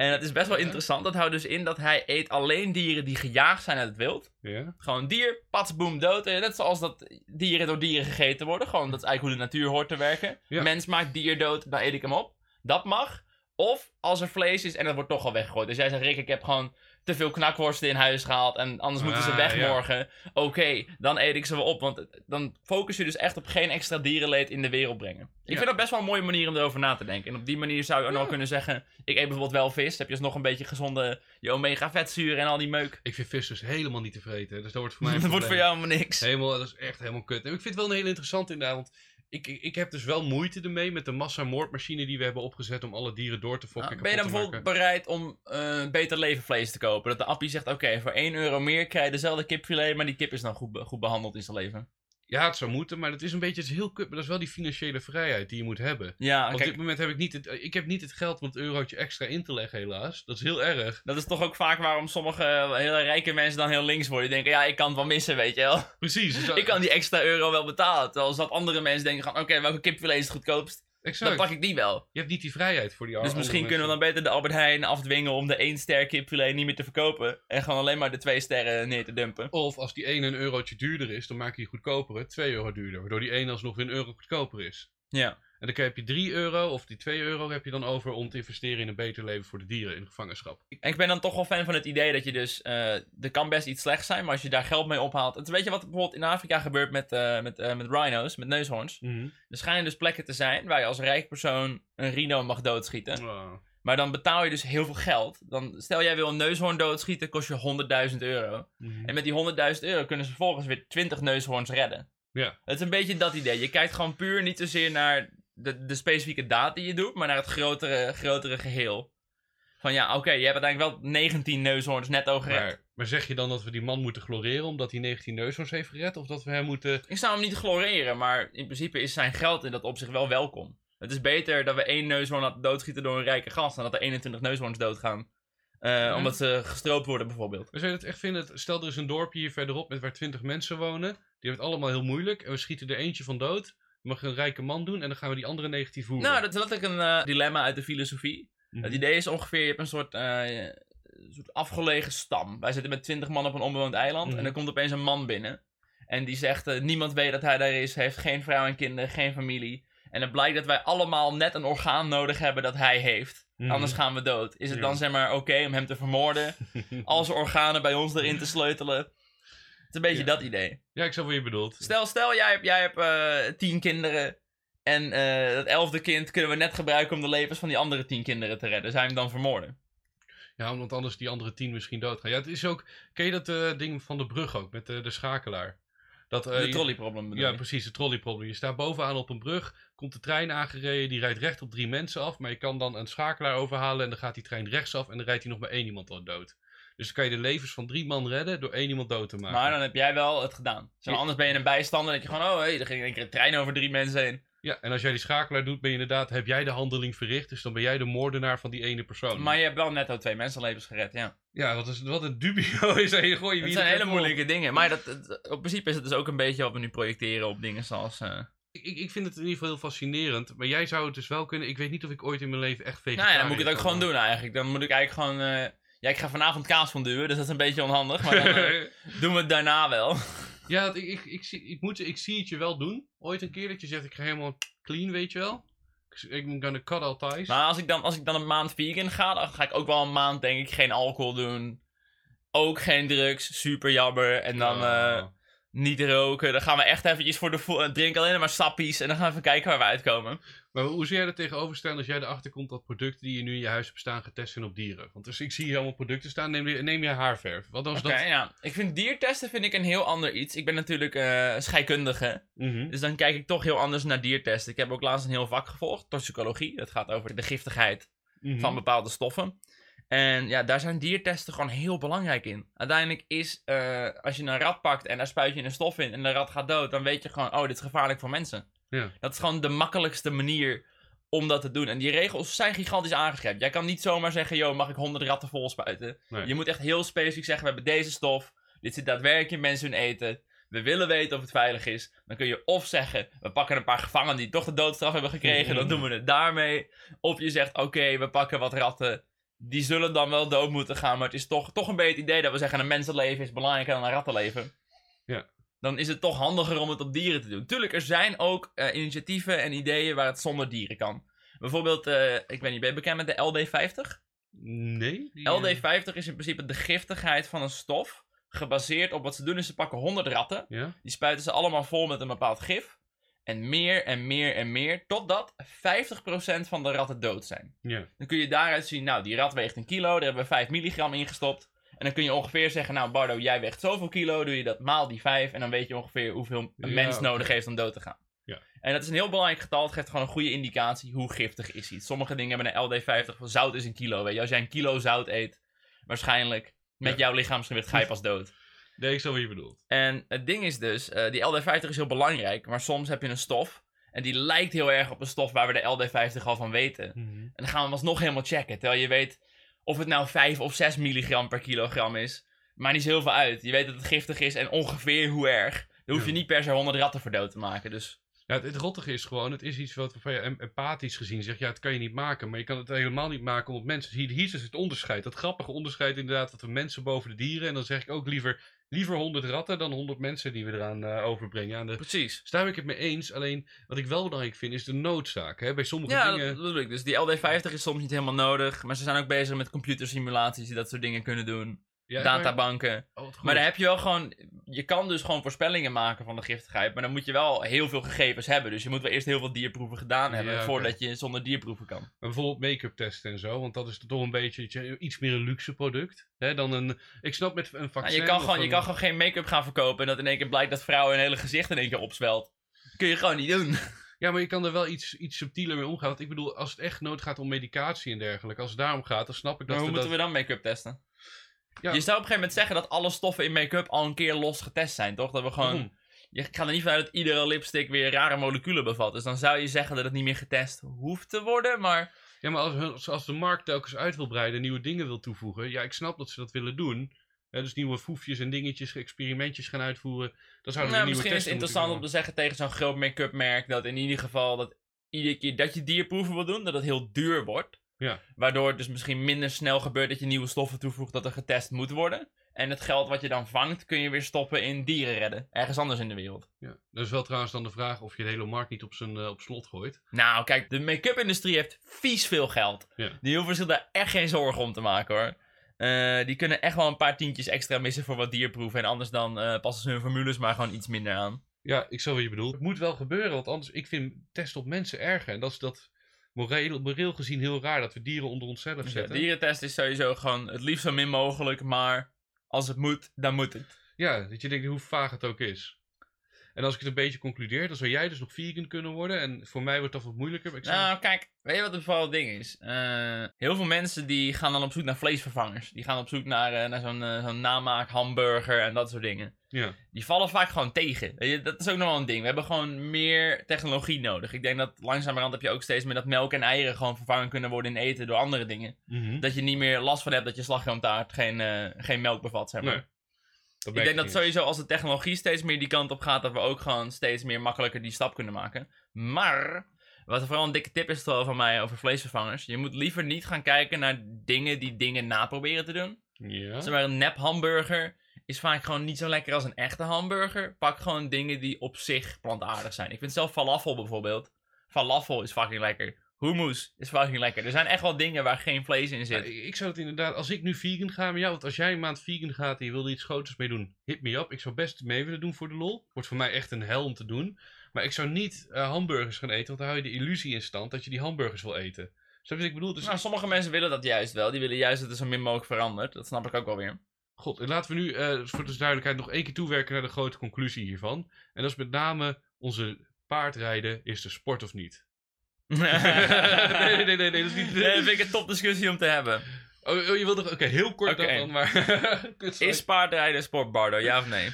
En dat is best wel interessant. Dat houdt dus in dat hij eet alleen dieren die gejaagd zijn uit het wild. Ja. Gewoon dier, pats, boem, dood. En Net zoals dat dieren door dieren gegeten worden. Gewoon, dat is eigenlijk hoe de natuur hoort te werken. Ja. Mens maakt dier dood, dan eet ik hem op. Dat mag. Of als er vlees is en dat wordt toch al weggegooid. Dus jij zegt, Rick, ik heb gewoon te veel knakworsten in huis gehaald en anders moeten ze Ah, weg ja. morgen. Oké, dan eet ik ze wel op. Want dan focus je dus echt op geen extra dierenleed in de wereld brengen. Ik Ja. vind dat best wel een mooie manier om erover na te denken. En op die manier zou je ook nog kunnen zeggen, ik eet bijvoorbeeld wel vis. Heb je dus nog een beetje gezonde, je omega vetzuren en al die meuk. Ik vind vis dus helemaal niet te vreten. Dus dat wordt voor <laughs> mij Dat wordt voor jou helemaal niks. Helemaal, dat is echt helemaal kut. En ik vind het wel een heel interessant inderdaad, ik, ik, heb dus wel moeite ermee met de massamoordmachine die we hebben opgezet om alle dieren door te fokken. Nou, ben je dan bijvoorbeeld bereid om eh, beter levenvlees te kopen? Dat de appie zegt, oké, voor 1 euro meer krijg je dezelfde kipfilet, maar die kip is dan goed, goed behandeld in zijn leven. Ja, het zou moeten, maar dat is een beetje het is heel kut. Maar dat is wel die financiële vrijheid die je moet hebben. Ja, Op kijk, dit moment heb ik niet het, ik heb niet het geld om het eurotje extra in te leggen helaas. Dat is heel erg. dat is toch ook vaak waarom sommige eh, hele rijke mensen dan heel links worden. Die denken, ja, ik kan het wel missen, weet je wel. Precies. dus dat- <laughs> Ik kan die extra euro wel betalen. Terwijl dat andere mensen denken, oké, welke kipfilet is het goedkoopst? Exact. Dan pak ik die wel. Je hebt niet die vrijheid voor die Dus misschien kunnen we dan beter de Albert Heijn afdwingen om de 1 ster kipfilet niet meer te verkopen. En gewoon alleen maar de 2 sterren neer te dumpen. Of als die ene een eurotje duurder is, dan maak je die goedkopere 2 euro duurder. Waardoor die ene alsnog weer een euro goedkoper is. Ja. En dan heb je 3 euro of die 2 euro heb je dan over om te investeren in een beter leven voor de dieren in gevangenschap. En ik ben dan toch wel fan van het idee dat je dus... eh er kan best iets slechts zijn, maar als je daar geld mee ophaalt... Het, weet je wat bijvoorbeeld in Afrika gebeurt met, eh, met, eh, met rhino's, met neushoorns? Er schijnen dus plekken te zijn waar je als rijk persoon een rhino mag doodschieten. Wow. Maar dan betaal je dus heel veel geld. Dan, stel jij wil een neushoorn doodschieten, kost je 100.000 euro. Mhm. En met die 100.000 euro kunnen ze vervolgens weer 20 neushoorns redden. Ja. Het is een beetje dat idee. Je kijkt gewoon puur niet zozeer naar de, de specifieke daad die je doet, maar naar het grotere, grotere geheel. Van ja, oké, je hebt uiteindelijk wel 19 neushoorns netto gered. Maar, maar zeg je dan dat we die man moeten gloreren omdat hij 19 neushoorns heeft gered? Of dat we hem moeten... Ik zou hem niet gloreren, maar in principe is zijn geld in dat opzicht wel welkom. Het is beter dat we één neushoorn laten doodschieten door een rijke gast dan dat er 21 neushoorns doodgaan. Eh, Ja. Omdat ze gestroopt worden bijvoorbeeld. We zouden het echt vinden, stel er is een dorpje hier verderop met waar 20 mensen wonen. Die hebben het allemaal heel moeilijk. En we schieten er eentje van dood. Mag een rijke man doen en dan gaan we die andere negatief voeren. Nou, dat is letterlijk een eh, dilemma uit de filosofie. Mhm. Het idee is ongeveer, je hebt een soort, eh, een soort afgelegen stam. Wij zitten met 20 man op een onbewoond eiland Mhm. en er komt opeens een man binnen. En die zegt, eh, niemand weet dat hij daar is, heeft geen vrouw en kinderen, geen familie. En het blijkt dat wij allemaal net een orgaan nodig hebben dat hij heeft. Mhm. Anders gaan we dood. Is het Ja. dan zeg maar oké om hem te vermoorden? <laughs> Al zijn organen bij ons erin te sleutelen? Het is een beetje Ja. dat idee. Ja, ik snap wat je bedoelt. Stel, stel jij hebt, jij hebt eh, tien kinderen. En eh dat elfde kind kunnen we net gebruiken om de levens van die andere tien kinderen te redden. Je hem dan vermoorden? Ja, omdat anders die andere tien misschien doodgaan. Ja, het is ook... Ken je dat eh, ding van de brug ook, met de, de schakelaar? Dat, de trolleyprobleem Ja, je? precies, het trolleyprobleem. Je staat bovenaan op een brug, komt de trein aangereden, die rijdt recht op drie mensen af, maar je kan dan een schakelaar overhalen en dan gaat die trein rechtsaf en dan rijdt hij nog maar één iemand al dood. Dus dan kan je de levens van drie man redden door één iemand dood te maken. Maar dan heb jij wel het gedaan. Ja. anders ben je een bijstander en denk je gewoon, oh hé, er ging in één keer een trein over drie mensen heen. Ja, en als jij die schakelaar doet, ben je inderdaad, heb jij de handeling verricht, dus dan ben jij de moordenaar van die ene persoon. Maar je hebt wel netto twee mensenlevens gered, ja. Ja, wat, is, wat een dubio <laughs> is je gooi je Het wie zijn hele moeilijke dingen. Maar dat, op principe is het dus ook een beetje wat we nu projecteren op dingen zoals... eh, Ik, ik, vind het in ieder geval heel fascinerend, maar jij zou het dus wel kunnen. Ik weet niet of ik ooit in mijn leven echt Nou vegetarisch ja, dan moet ik het ook gewoon doen eigenlijk. Dan moet ik eigenlijk gewoon... eh, Ja, ik ga vanavond kaas van duwen, dus dat is een beetje onhandig. Maar dan eh, <laughs> doen we het daarna wel. Ja, ik, ik, ik, zie, ik, moet, ik zie het je wel doen. Ooit een keer dat je zegt, ik ga helemaal clean, weet je wel. Ik, ben gonna cut all ties. Maar als ik, dan, als ik dan een maand vegan ga, dan ga ik ook wel een maand, denk ik, geen alcohol doen. Ook geen drugs, super jammer. En dan Oh. eh, niet roken. Dan gaan we echt eventjes voor de eh, drinken alleen maar sappies. En dan gaan we even kijken waar we uitkomen. Maar hoe zou jij er tegenover staan als jij erachter komt dat producten die je nu in je huis hebt staan getest zijn op dieren? Want dus ik zie hier allemaal producten staan. Neem je, neem je haarverf. Wat als Oké, dat... ja. Ik vind diertesten vind ik een heel ander iets. Ik ben natuurlijk eh scheikundige. Mhm. Dus dan kijk ik toch heel anders naar diertesten. Ik heb ook laatst een heel vak gevolgd, toxicologie. Dat gaat over de giftigheid Mhm. van bepaalde stoffen. En ja, daar zijn diertesten gewoon heel belangrijk in. Uiteindelijk is, eh, als je een rat pakt en daar spuit je een stof in en de rat gaat dood, dan weet je gewoon, oh, dit is gevaarlijk voor mensen. Ja. Dat is gewoon de makkelijkste manier om dat te doen. En die regels zijn gigantisch aangescherpt. Jij kan niet zomaar zeggen, yo, mag ik 100 ratten vol spuiten? Nee. Je moet echt heel specifiek zeggen, we hebben deze stof, dit zit daadwerkelijk in mensen hun eten. We willen weten of het veilig is. Dan kun je of zeggen, we pakken een paar gevangenen die toch de doodstraf hebben gekregen, dan doen we het daarmee. Of je zegt, oké, we pakken wat ratten. Die zullen dan wel dood moeten gaan, maar het is toch, toch een beetje het idee dat we zeggen, een mensenleven is belangrijker dan een rattenleven. Ja. Dan is het toch handiger om het op dieren te doen. Tuurlijk, er zijn ook eh, initiatieven en ideeën waar het zonder dieren kan. Bijvoorbeeld, eh, ik weet niet, ben je bekend met de LD50? Nee? Die, eh, LD50 is in principe de giftigheid van een stof. Gebaseerd op wat ze doen is ze pakken 100 ratten. Ja? Die spuiten ze allemaal vol met een bepaald gif. En meer en meer en meer. Totdat 50% van de ratten dood zijn. Ja. Dan kun je daaruit zien, nou die rat weegt een kilo. Daar hebben we 5 milligram ingestopt. En dan kun je ongeveer zeggen, nou Bardo, jij weegt zoveel kilo. Doe je dat maal die 5. En dan weet je ongeveer hoeveel een mens nodig heeft om dood te gaan. Ja. En dat is een heel belangrijk getal. Het geeft gewoon een goede indicatie hoe giftig is iets. Sommige dingen hebben een LD50 van zout is een kilo. Weet je. Als jij een kilo zout eet, waarschijnlijk met Ja. jouw lichaamsgewicht ga je pas dood. Nee, ik snap wat je bedoelt. En het ding is dus, eh, die LD50 is heel belangrijk, maar soms heb je een stof. En die lijkt heel erg op een stof waar we de LD50 al van weten. En dan gaan we hem alsnog helemaal checken. Terwijl je weet of het nou 5 of 6 milligram per kilogram is. Maakt niet zo heel veel uit. Je weet dat het giftig is en ongeveer hoe erg. Daar hoef je niet per se 100 ratten voor dood te maken. Dus Ja, het, rottige is gewoon, het is iets wat waarvan je em- empathisch gezien zegt, ja, het kan je niet maken, maar je kan het helemaal niet maken omdat mensen, hier, hier is dus het onderscheid, dat grappige onderscheid inderdaad, dat we mensen boven de dieren, en dan zeg ik ook liever, liever 100 ratten dan 100 mensen die we eraan eh, overbrengen. Aan de, precies. dus daar ben ik het mee eens, alleen wat ik wel belangrijk vind is de noodzaak. Hè? Bij sommige Ja, dingen... dat bedoel ik. Dus die LD50 is soms niet helemaal nodig. Maar ze zijn ook bezig met computersimulaties die dat soort dingen kunnen doen. Ja, Databanken. oh. Maar dan heb je wel gewoon. Je kan dus gewoon voorspellingen maken van de giftigheid. Maar dan moet je wel heel veel gegevens hebben. Dus je moet wel eerst heel veel dierproeven gedaan hebben. Ja, voordat je zonder dierproeven kan. Maar bijvoorbeeld make-up testen en zo, want dat is toch een beetje iets- meer een luxe product. Hè, dan een, ik snap met een Nou, vaccin... je, kan gewoon, je kan gewoon geen make-up gaan verkopen. En dat in één keer blijkt dat vrouwen hun hele gezicht in één keer opzwelt. Kun je gewoon niet doen. Ja, maar je kan er wel iets, iets subtieler mee omgaan. Want ik bedoel, als het echt nood gaat om medicatie en dergelijke, als het daarom gaat, dan snap ik dat Maar hoe moeten dat... we dan make-up testen? Ja. Je zou op een gegeven moment zeggen dat alle stoffen in make-up al een keer los getest zijn, toch? Dat we gewoon. Waarom? Je gaat er niet vanuit dat iedere lipstick weer rare moleculen bevat. Dus dan zou je zeggen dat het niet meer getest hoeft te worden. Maar Ja, maar als, als- de markt telkens uit wil breiden, nieuwe dingen wil toevoegen, ja, ik snap dat ze dat willen doen. Dus nieuwe foefjes en dingetjes, experimentjes gaan uitvoeren. Dan zouden nou, we misschien nieuwe is het interessant om te zeggen tegen zo'n groot make-up merk dat in ieder geval dat iedere keer dat je dierproeven wil doen, dat het heel duur wordt. Ja. Waardoor het dus misschien minder snel gebeurt dat je nieuwe stoffen toevoegt dat er getest moet worden. En het geld wat je dan vangt, kun je weer stoppen in dieren redden. Ergens anders in de wereld. Ja. Dat is wel trouwens dan de vraag of je de hele markt niet op zijn eh, op slot gooit. Nou, kijk, de make-up industrie heeft vies veel geld. Ja. Die hoeven zich daar echt geen zorgen om te maken hoor. Eh, die kunnen echt wel een paar tientjes extra missen voor wat dierproeven. En anders dan eh, passen ze hun formules maar gewoon iets minder aan. Ja, ik snap wat je bedoelt. Het moet wel gebeuren, want anders, ik vind testen op mensen erger. En dat is dat moreel, moreel gezien heel raar, dat we dieren onder onszelf Dus ja, zetten. dierentest is sowieso gewoon het liefst zo min mogelijk. Maar als het moet, dan moet het. Ja, dat je denkt hoe vaag het ook is. En als ik het een beetje concludeer, dan zou jij dus nog vegan kunnen worden. En voor mij wordt dat wat moeilijker. Ik zou... Nou, kijk, weet je wat het vooral ding is? Eh, heel veel mensen die gaan dan op zoek naar vleesvervangers. Die gaan op zoek naar, eh, naar zo'n zo'n namaak hamburger en dat soort dingen. ja. Die vallen vaak gewoon tegen. Weet je, dat is ook nog wel een ding. We hebben gewoon meer technologie nodig. Ik denk dat langzamerhand heb je ook steeds meer dat melk en eieren gewoon vervangen kunnen worden in eten door andere dingen. Mhm. Dat je niet meer last van hebt dat je slagroomtaart geen, geen melk bevat, zeg maar. Nee. Ik denk dat sowieso als de technologie steeds meer die kant op gaat, dat we ook gewoon steeds meer makkelijker die stap kunnen maken. Maar, wat vooral een dikke tip is van mij over vleesvervangers. Je moet liever niet gaan kijken naar dingen die dingen naproberen te doen. Ja. Zeg maar, een nep hamburger is vaak gewoon niet zo lekker als een echte hamburger. Pak gewoon dingen die op zich plantaardig zijn. Ik vind zelf falafel bijvoorbeeld. Falafel is fucking lekker. Hummus is fucking lekker. Er zijn echt wel dingen waar geen vlees in zit. ik ik zou het inderdaad, als ik nu vegan ga, maar ja, want als jij een maand vegan gaat en je wil iets groters mee doen, hit me up. Ik zou best mee willen doen voor de lol. Wordt voor mij echt een hel om te doen. Maar ik zou niet eh, hamburgers gaan eten, want dan hou je de illusie in stand dat je die hamburgers wil eten. Snap je wat ik bedoel? Dus Nou, sommige mensen willen dat juist wel. Die willen juist dat er zo min mogelijk verandert. Dat snap ik ook wel weer. God, en laten we nu eh, voor de duidelijkheid nog één keer toewerken naar de grote conclusie hiervan. En dat is met name onze paardrijden, is de sport of niet? <laughs> nee, nee, nee, nee, dat is niet... Vind ik een topdiscussie om te hebben. Oh, oh, je wilde... Oké, heel kort dan, maar... <laughs> Is paardrijden een sport, Bardo? Ja of nee?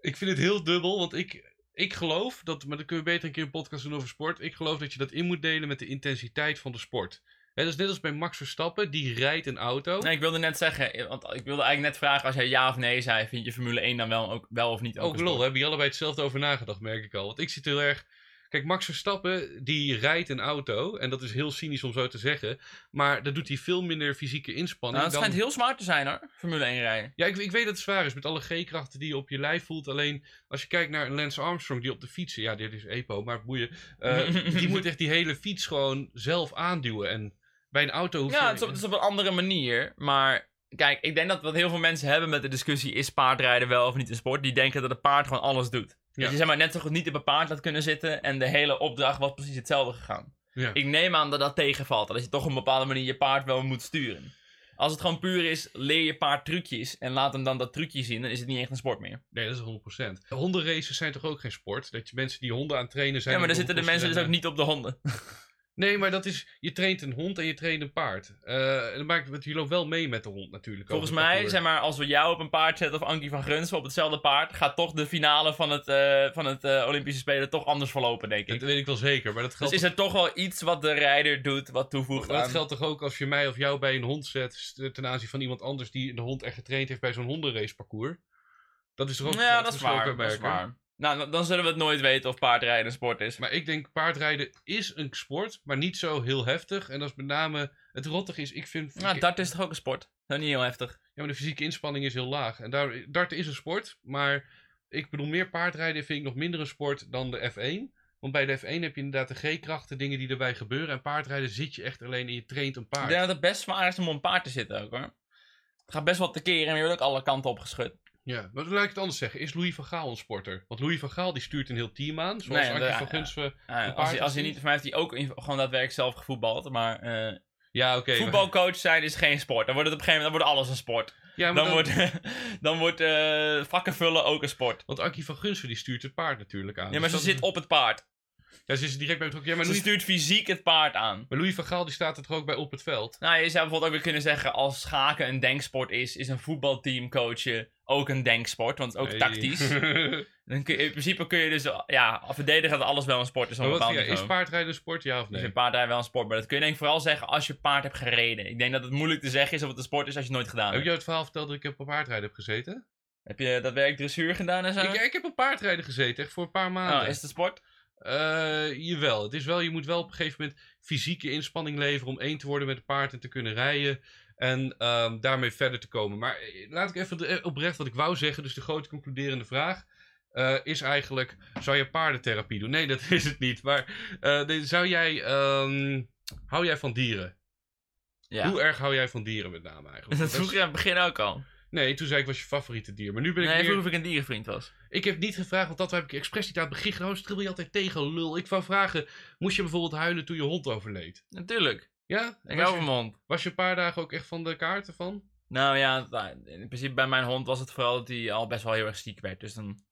Ik vind het heel dubbel, want ik, ik geloof dat, maar dan kunnen we beter een keer een podcast doen over sport. Ik geloof dat je dat in moet delen met de intensiteit van de sport. Dat is net als bij Max Verstappen, die rijdt een auto. Nee, ik wilde net zeggen, want ik wilde eigenlijk net vragen als jij ja of nee zei, vind je Formule 1 dan wel, ook, wel of niet ook Ook lol, hebben hier allebei hetzelfde over nagedacht, merk ik al. Want ik zit heel erg... Kijk, Max Verstappen, die rijdt een auto. En dat is heel cynisch om zo te zeggen. Maar daar doet hij veel minder fysieke inspanning Nou, het dan... schijnt heel smart te zijn hoor, Formule 1 rijden. Ja, ik, ik weet dat het zwaar is met alle G-krachten die je op je lijf voelt. Alleen als je kijkt naar een Lance Armstrong die op de fiets... Ja, dit is EPO, maar boeien. eh, <laughs> die moet echt die hele fiets gewoon zelf aanduwen. En bij een auto hoef je... Ja, het is, op, het is op een andere manier, maar kijk, ik denk dat wat heel veel mensen hebben met de discussie is paardrijden wel of niet een sport, die denken dat het paard gewoon alles doet. Dat je zeg maar net zo goed niet op een paard laat kunnen zitten en de hele opdracht was precies hetzelfde gegaan. Ja. Ik neem aan dat dat tegenvalt, dat je toch op een bepaalde manier je paard wel moet sturen. Als het gewoon puur is, leer je paard trucjes en laat hem dan dat trucje zien, dan is het niet echt een sport meer. Nee, dat is 100%. Hondenraces zijn toch ook geen sport? Dat je mensen die honden aan het trainen zijn... ja, maar dan zitten de mensen dus ook niet op de honden. <laughs> Nee, maar dat is... Je traint een hond en je traint een paard. Eh, en dan maakt het... Je loopt wel mee met de hond natuurlijk. Volgens mij, zeg maar, als we jou op een paard zetten of Ankie van Grunsven op hetzelfde paard, gaat toch de finale van het, eh, van het eh, Olympische Spelen toch anders verlopen, denk ik. Dat weet ik wel zeker, maar dat Dus geldt, is er toch wel iets wat de rijder doet, wat toevoegt maar dat aan... geldt toch ook als je mij of jou bij een hond zet ten aanzien van iemand anders die de hond echt getraind heeft bij zo'n hondenraceparcours. Dat is toch ook Ja, dat is verschil waar, kan dat is merken. waar. Nou, dan- zullen we het nooit weten of paardrijden een sport is. Maar ik denk paardrijden is een sport, maar niet zo heel heftig. En dat is met name... Het rottig is, ik vind... Nou, ik- dart is toch ook een sport? Is niet heel heftig. Ja, maar de fysieke inspanning is heel laag. En daar, darten is een sport, maar ik bedoel, meer paardrijden vind ik nog minder een sport dan de F1. Want bij de F1 heb je inderdaad de G-krachten, dingen die erbij gebeuren. En paardrijden zit je echt alleen en je traint een Ik paard. denk dat het best zwaar is om op een paard te zitten ook, hoor. Het gaat best wel te keren en je wordt ook alle kanten opgeschud. Ja, maar laat ik het anders zeggen. Is Louis van Gaal een sporter? Want Louis van Gaal die stuurt een heel team aan. Zoals Nee, de- van Gunsven. Ja, Een als, hij, als hij niet, voor mij heeft hij ook in- gewoon daadwerkelijk zelf gevoetbald. Maar eh, Ja, oké. voetbalcoach zijn is geen sport. Dan wordt het op een gegeven moment dan wordt alles een sport. Ja, Dan, dan, wordt, <laughs> dan wordt eh, vakken vullen ook een sport. Want Ankie van Gunsven die stuurt het paard natuurlijk aan. Ja, maar Dus ze zit op het paard. Ja, ze is direct bij betrokken. Ja, maar Ze Louis, stuurt fysiek het paard aan. maar Louis van Gaal die staat er toch ook bij op het veld? Nou, je zou bijvoorbeeld ook weer kunnen zeggen, als schaken een denksport is, is een voetbalteam coachen ook een denksport, want het is ook Nee. tactisch. <laughs> Dan kun je, in principe kun je dus, ja, verdedigen dat alles wel een sport is wat, ja, is paardrijden een sport, ja of nee? vind paardrijden wel een sport, maar dat kun je denk ik vooral zeggen als je paard hebt gereden. Ik denk dat het moeilijk te zeggen is of het een sport is als je het nooit gedaan Heb hebt. ik jou het verhaal verteld dat ik op een paardrijden heb gezeten? Heb je dat werk dressuur gedaan en zo? Ik, ik heb op paardrijden gezeten, echt voor een paar maanden. oh, is het een sport? Eh, jawel, het is wel, je moet wel op een gegeven moment fysieke inspanning leveren om één te worden met het paard en te kunnen rijden. En ehm, daarmee verder te komen. Maar eh, laat ik even de- eh, oprecht wat ik wou zeggen. Dus de grote concluderende vraag is eigenlijk: zou je paardentherapie doen? Nee, dat <laughs> is het niet. Maar nee, zou jij. ehm, hou jij van dieren? Ja. Hoe erg hou jij van dieren met name eigenlijk? <laughs> Dat vroeg je aan het begin ook al. Nee, toen zei ik was je favoriete dier. Maar nu ben ik Nee, meer... vroeg of ik een dierenvriend was. Ik heb niet gevraagd, want dat heb ik expres niet aan het begin gedaan. Stril je altijd tegen, lul. Ik wou vragen, moest je bijvoorbeeld huilen toen je hond overleed? Natuurlijk. Ja? Ik was, hou je, van mijn hond. was je een paar dagen ook echt van de kaarten van? Nou ja, nou, in principe bij mijn hond was het vooral dat hij al best wel heel erg ziek werd. Dus dan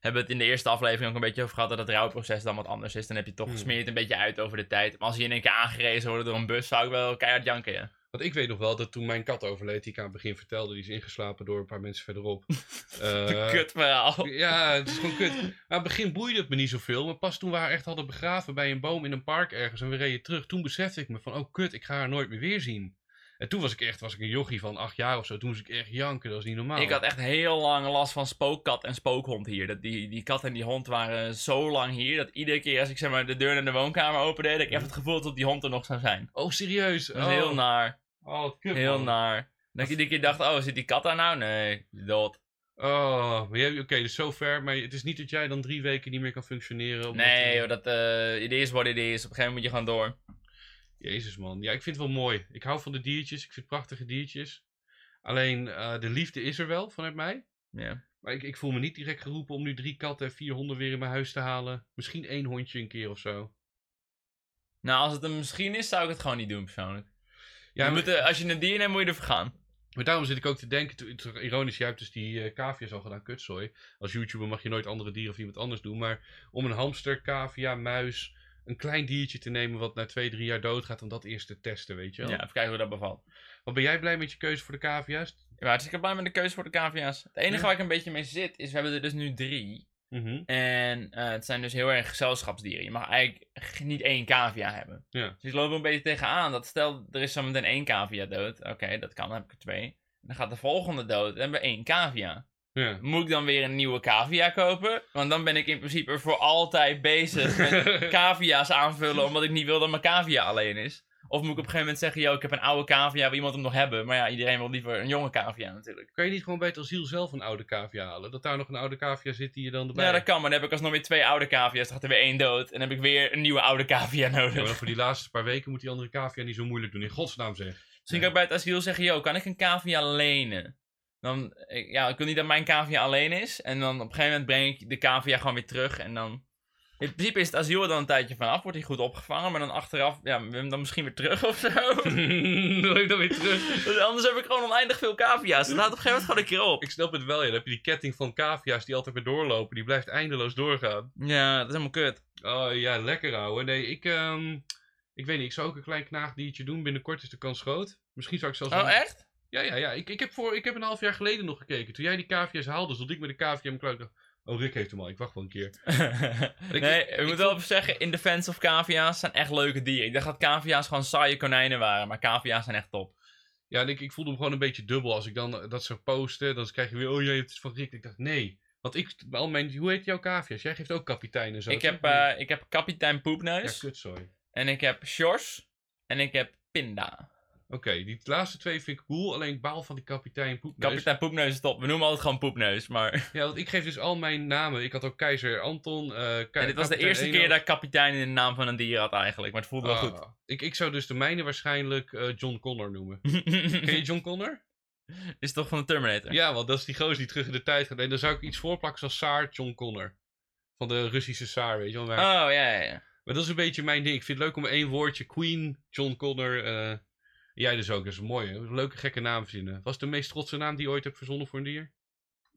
hebben we het in de eerste aflevering ook een beetje over gehad dat het rouwproces dan wat anders is. Dan heb je toch Hmm. gesmeerd een beetje uit over de tijd. Maar als je in één keer aangerezen wordt door een bus, zou ik wel keihard janken, ja. Want ik weet nog wel dat toen mijn kat overleed, die ik aan het begin vertelde, die is ingeslapen door een paar mensen verderop. <laughs> Eh, Kut verhaal. Ja, het is gewoon kut. Maar aan het begin boeide het me niet zoveel. Maar pas toen we haar echt hadden begraven bij een boom in een park ergens en we reden terug, toen besefte ik me van, oh kut, ik ga haar nooit meer weer zien. En toen was ik echt, was ik een jochie van acht jaar of zo. Toen moest ik echt janken, dat was niet normaal. Ik had echt heel lang last van spookkat en spookhond hier. Dat die, die kat en die hond waren zo lang hier, dat iedere keer als ik zeg maar, de deur naar de woonkamer opende, ik echt het gevoel had dat die hond er nog zou zijn. Oh, serieus? Dat was oh. heel naar. Oh, wat kut, Heel man. naar. Dat keer dacht, oh, zit die kat daar nou? Nee, dood. Oh, oké, dus zover. Maar het is niet dat jij dan drie weken niet meer kan functioneren. Nee, eh, joh, dat uh, it is what it is. Op een gegeven moment moet je gewoon door. Jezus, man. Ja, ik vind het wel mooi. Ik hou van de diertjes. Ik vind prachtige diertjes. Alleen, eh, de liefde is er wel vanuit mij. Ja. Maar ik, ik voel me niet direct geroepen om nu drie katten en vier honden weer in mijn huis te halen. Misschien één hondje een keer of zo. Nou, als het een misschien is, zou ik het gewoon niet doen persoonlijk. Ja, maar, moet, eh, als je een dier neemt, moet je ervoor gaan. maar daarom zit ik ook te denken. ironisch, jij hebt dus die eh cavia's al gedaan, kutzooi. Als YouTuber mag je nooit andere dieren of iemand anders doen. Maar om een hamster, cavia, muis, een klein diertje te nemen wat na twee, drie jaar doodgaat, om dat eerst te testen, weet je Ja, wel. even kijken hoe dat bevalt. Wat ben jij blij met je keuze voor de cavia's? Ik ben hartstikke blij met de keuze voor de cavia's. Het enige Ja. waar ik een beetje mee zit, is we hebben er dus nu drie. Mhm. En eh, het zijn dus heel erg gezelschapsdieren. Je mag eigenlijk niet één cavia hebben. Ja. Dus er een beetje tegenaan dat stel er is zo meteen één cavia dood. Oké, dat kan, dan heb ik er twee. En dan gaat de volgende dood. Dan hebben we één cavia. Ja. Moet ik dan weer een nieuwe cavia kopen? Want dan ben ik in principe voor altijd bezig met <laughs> cavia's aanvullen. Omdat ik niet wil dat mijn cavia alleen is. Of moet ik op een gegeven moment zeggen: Yo, ik heb een oude cavia, wil iemand hem nog hebben? Maar ja, iedereen wil liever een jonge cavia natuurlijk. Kan je niet gewoon bij het asiel zelf een oude cavia halen? Dat daar nog een oude cavia zit die je dan erbij... Ja, dat kan, maar dan heb ik alsnog weer twee oude cavia's. Dan gaat er weer één dood. En dan heb ik weer een nieuwe oude cavia Ja, maar nodig. voor die laatste paar weken moet die andere cavia niet zo moeilijk doen. In godsnaam zeg. Misschien kan ik bij het asiel zeggen: Yo, kan ik een cavia lenen? Dan, ja, ik wil niet dat mijn cavia alleen is. En dan op een gegeven moment breng ik de cavia gewoon weer terug. En dan. In principe is het asiel er dan een tijdje vanaf, wordt hij goed opgevangen. Maar dan achteraf, ja, dan misschien weer terug of zo. <laughs> Wil ik dan weer terug? Dus anders heb ik gewoon oneindig veel cavia's. Dan laat op een gegeven moment gewoon een keer op. Ik snap het wel, ja. Dan heb je die ketting van cavia's die altijd weer doorlopen. Die blijft eindeloos doorgaan. Ja, dat is helemaal kut. Oh ja, lekker ouwe. Nee, ik, ehm, ik weet niet. Ik zou ook een klein knaagdiertje doen. Binnenkort is de kans groot. Misschien zou ik zelfs... Oh, een- echt? Ja, ja, ja. Ik, ik, heb voor, ik heb een half jaar geleden nog gekeken. Toen jij die cavia's haalde, stond ik met de cavia in mijn kluit. Oh, Rick heeft hem al. Ik wacht wel een keer. <laughs> Nee, ik- ik, ik moet wel even zeggen, in defense of cavia's zijn echt leuke dieren. Ik dacht dat cavia's gewoon saaie konijnen waren, maar cavia's zijn echt top. Ja, en ik, ik voelde me gewoon een beetje dubbel als ik dan eh, dat zou posten. Dan krijg je weer, oh jij hebt het van Rick. Ik dacht, nee. Want ik, al mijn, hoe heet jouw cavia's? Jij geeft ook kapitein en zo. Ik heb, eh, ik heb kapitein Ja, Poepneus, kutzooi. en ik heb Sjors, en ik heb Pinda. Oké, die laatste twee vind ik cool. Alleen ik baal van die kapitein Poepneus. Kapitein Poepneus is top. We noemen altijd gewoon Poepneus, maar... Ja, want ik geef dus al mijn namen. Ik had ook keizer Anton. En dit was de eerste Eno. keer dat ik kapitein in de naam van een dier had eigenlijk, maar het voelde wel Ah, Ik, ik zou dus de mijne waarschijnlijk eh, John Connor noemen. goed. <laughs> Ken je John Connor? is toch van de Terminator? Ja, want dat is die gozer die terug in de tijd gaat. En dan zou ik iets voorplakken zoals Saar John Connor. Van de Russische Saar, weet je wel. Maar, Oh, ja, ja, ja. maar dat is een beetje mijn ding. Ik vind het leuk om één woordje. Queen, John Connor. eh, jij dus ook. Dat is mooi, hè? Leuke, gekke naam verzinnen. Wat is de meest trotse naam die je ooit hebt verzonnen voor een dier?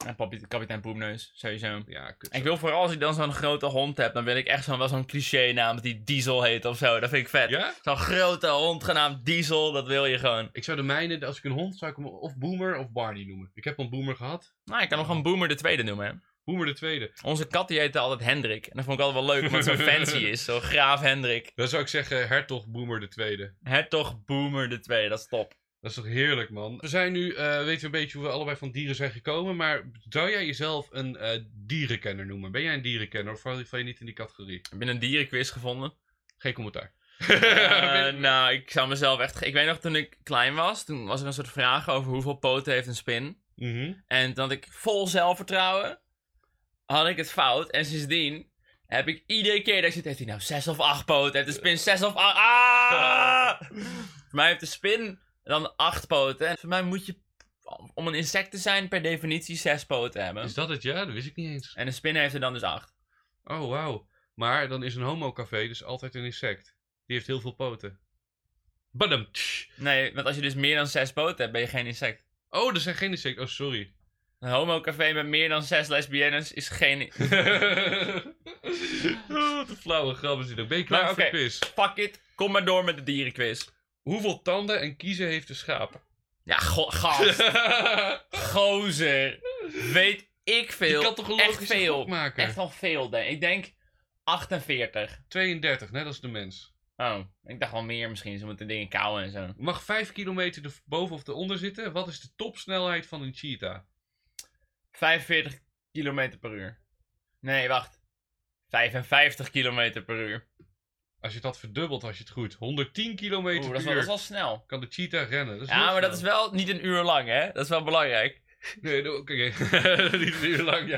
En papi- kapitein Poepneus, sowieso. Ja, kut. En ik wil vooral als ik dan zo'n grote hond heb, dan wil ik echt zo'n wel zo'n cliché naam dat die Diesel heet of zo. Dat vind ik vet. Ja? Zo'n grote hond genaamd Diesel, dat wil je gewoon. Ik zou de mijne, als ik een hond, zou ik hem of Boomer of Barney noemen. Ik heb een Boomer gehad. Nou, ik kan hem gewoon Boomer de tweede noemen. Hè. Boomer de tweede. Onze kat die heette altijd Hendrik. En dat vond ik altijd wel leuk, omdat het zo fancy is. Zo graaf Hendrik. Dan zou ik zeggen Hertog Boomer de tweede. Hertog Boomer de tweede, dat is top. Dat is toch heerlijk, man. We zijn nu, eh weten we een beetje hoe we allebei van dieren zijn gekomen. Maar zou jij jezelf een eh, dierenkenner noemen? Ben jij een dierenkenner of val je niet in die categorie? Heb je een dierenquiz gevonden? Geen commentaar. Eh, <laughs> nou, ik zou mezelf echt... Ik weet nog, toen ik klein was, toen was er een soort vraag over hoeveel poten heeft een spin. Mhm. En had ik vol zelfvertrouwen, had ik het fout. En sindsdien heb ik iedere keer dat ik zit, heeft hij nou zes of acht poten? Heeft de spin zes of acht? Ah! <laughs> voor mij heeft de spin dan acht poten. En voor mij moet je, om een insect te zijn, per definitie zes poten hebben. Is dat het? Ja, dat wist ik niet eens. En de spin heeft er dan dus acht. Oh, wauw. Maar dan is een homocafé dus altijd een insect. Die heeft heel veel poten. Badum. Nee, want als je dus meer dan zes poten hebt, ben je geen insect. Oh, er zijn geen insecten. Oh, sorry. Een homocafé met meer dan zes lesbiennes is geen... <laughs> oh, wat een flauwe grap is dit ook. Ben je klaar Maar voor de oké. quiz? Fuck it, kom maar door met de dierenquiz. Hoeveel tanden en kiezen heeft een schaap? Ja, go gast. <laughs> Gozer. Weet ik veel. Je kan toch Echt veel. maken? Echt wel veel, denk ik. Ik denk 48. 32, net als de mens. Oh, ik dacht wel meer misschien. Ze moeten dingen kauwen en zo. Je mag 5 kilometer er boven of eronder zitten. Wat is de topsnelheid van een cheetah? 45 km per uur. Nee, wacht. 55 km per uur. Als je dat verdubbelt, als je het goed. 110 kilometer Oeh, per dat is, wel, uur dat is wel snel. kan de cheetah rennen. Dat is Ja, heel maar dat is wel niet een uur lang, hè? Dat is wel belangrijk. Nee, dat- oké. <laughs> niet een uur lang. Ja.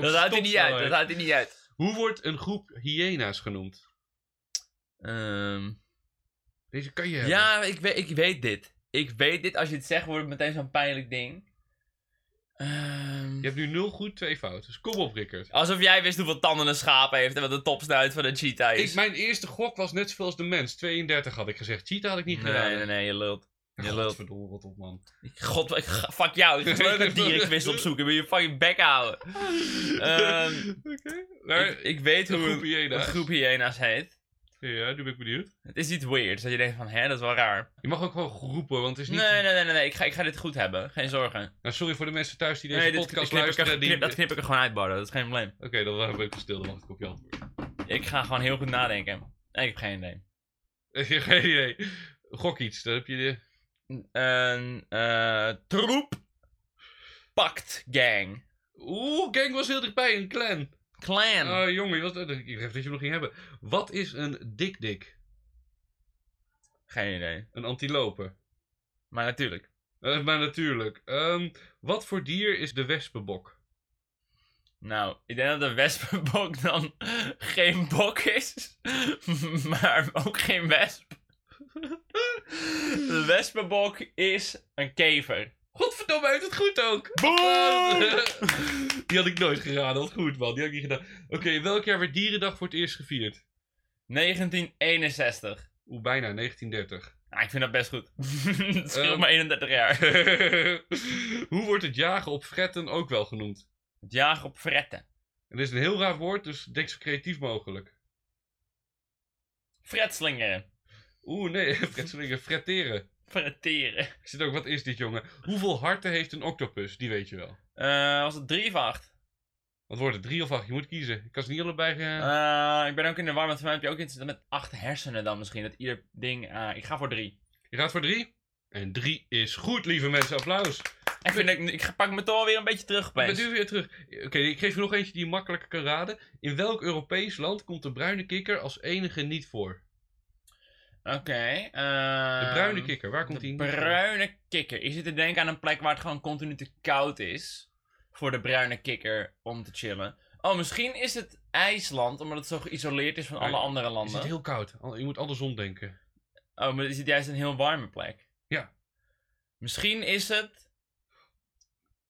Dat houdt hij niet uit. Dat houdt hij niet uit. Hoe wordt een groep hyena's genoemd? Ehm, Deze kan je hebben. ja, ik weet, ik weet dit. Ik weet dit. Als je het zegt, wordt het meteen zo'n pijnlijk ding. Ehm, Je hebt nu 0 goed, 2 fout. Dus kom op, Rickert. Alsof jij wist hoeveel tanden een schaap heeft en wat de topsnuit van een cheetah is. Ik, mijn eerste gok was net zoveel als de mens. 32 had ik gezegd. Cheetah had ik niet gedaan. nee, nee, nee, je lult. Je lult. Godverdomme, wat op, man. God, fuck jou. Ik leuk een <laughs> dierenquiz opzoeken. Wil je fucking bek houden? <laughs> Ehm, Oké. Ik, ik weet een hoe groep een, hyena's. een groep hyena's heet. Ja, nu ben ik benieuwd. Het is iets weirds. Dat je denkt van, hè, dat is wel raar. Je mag ook gewoon roepen, want het is niet... Nee, nee, nee, nee. nee. Ik, ga, ik ga dit goed hebben. Geen zorgen. Nou, sorry voor de mensen thuis die deze Nee, podcast knip ik er, luisteren. die- knip, dat knip ik er gewoon uit, Bardo. Dat is geen probleem. Oké, dan waren we even stil. Dan wacht ik op je antwoord. Ik ga gewoon heel goed nadenken. Ik heb geen idee. <laughs> Ik heb geen idee. Gok iets, dan heb je de... Een eh troep pakt gang. Oeh, gang was heel dichtbij, een clan. Clan. Oh, jongen, wat... ik dacht dat je hem nog ging hebben. Wat is een dik-dik? Geen idee. Een antilope. Maar natuurlijk. Eh, maar natuurlijk. Ehm, wat voor dier is de wespenbok? Nou, ik denk dat de wespenbok <laughs> dan geen bok is, <laughs> maar ook geen wesp. <laughs> De wespenbok is een kever. Godverdomme, heeft het goed ook. <laughs> Die had ik nooit geraden. Wat goed, man. Die had ik niet gedaan. Oké, welk jaar werd Dierendag voor het eerst gevierd? 1961. Oeh, bijna, 1930. Nou, ik vind dat best goed. <laughs> Het scheelt Ehm. maar 31 jaar. <laughs> Hoe wordt het jagen op fretten ook wel genoemd? Het jagen op fretten. Het is een heel raar woord, dus denk zo creatief mogelijk. Fretslingeren. Oeh, nee, fretselingen, fretteren. Fretteren. Ik zit ook, wat is dit, jongen? Hoeveel harten heeft een octopus? Die weet je wel. Eh, was het 3 of 8? Wat wordt het, drie of acht? Je moet kiezen. Ik kan ze niet allebei... Eh, ik ben ook in de war, want voor mij heb je ook iets met 8 hersenen dan misschien. Dat ieder ding... eh, ik ga voor 3. Je gaat voor drie? En drie is goed, lieve mensen. Applaus. Ik, vind, dat ik, ik pak me toch weer een beetje terug Ik ben nu weer terug. Oké, ik geef je nog eentje die je makkelijker kan raden. In welk Europees land komt de bruine kikker als enige niet voor? Oké. De ehm, bruine kikker, waar komt De die voor? bruine kikker. Je zit te denken aan een plek waar het gewoon continu te koud is. Voor de bruine kikker om te chillen. Oh, misschien is het IJsland, omdat het zo geïsoleerd is van Maar alle andere Is landen. het heel koud? Je moet andersom denken. Oh, maar is het juist een heel warme plek? Ja. Misschien is het...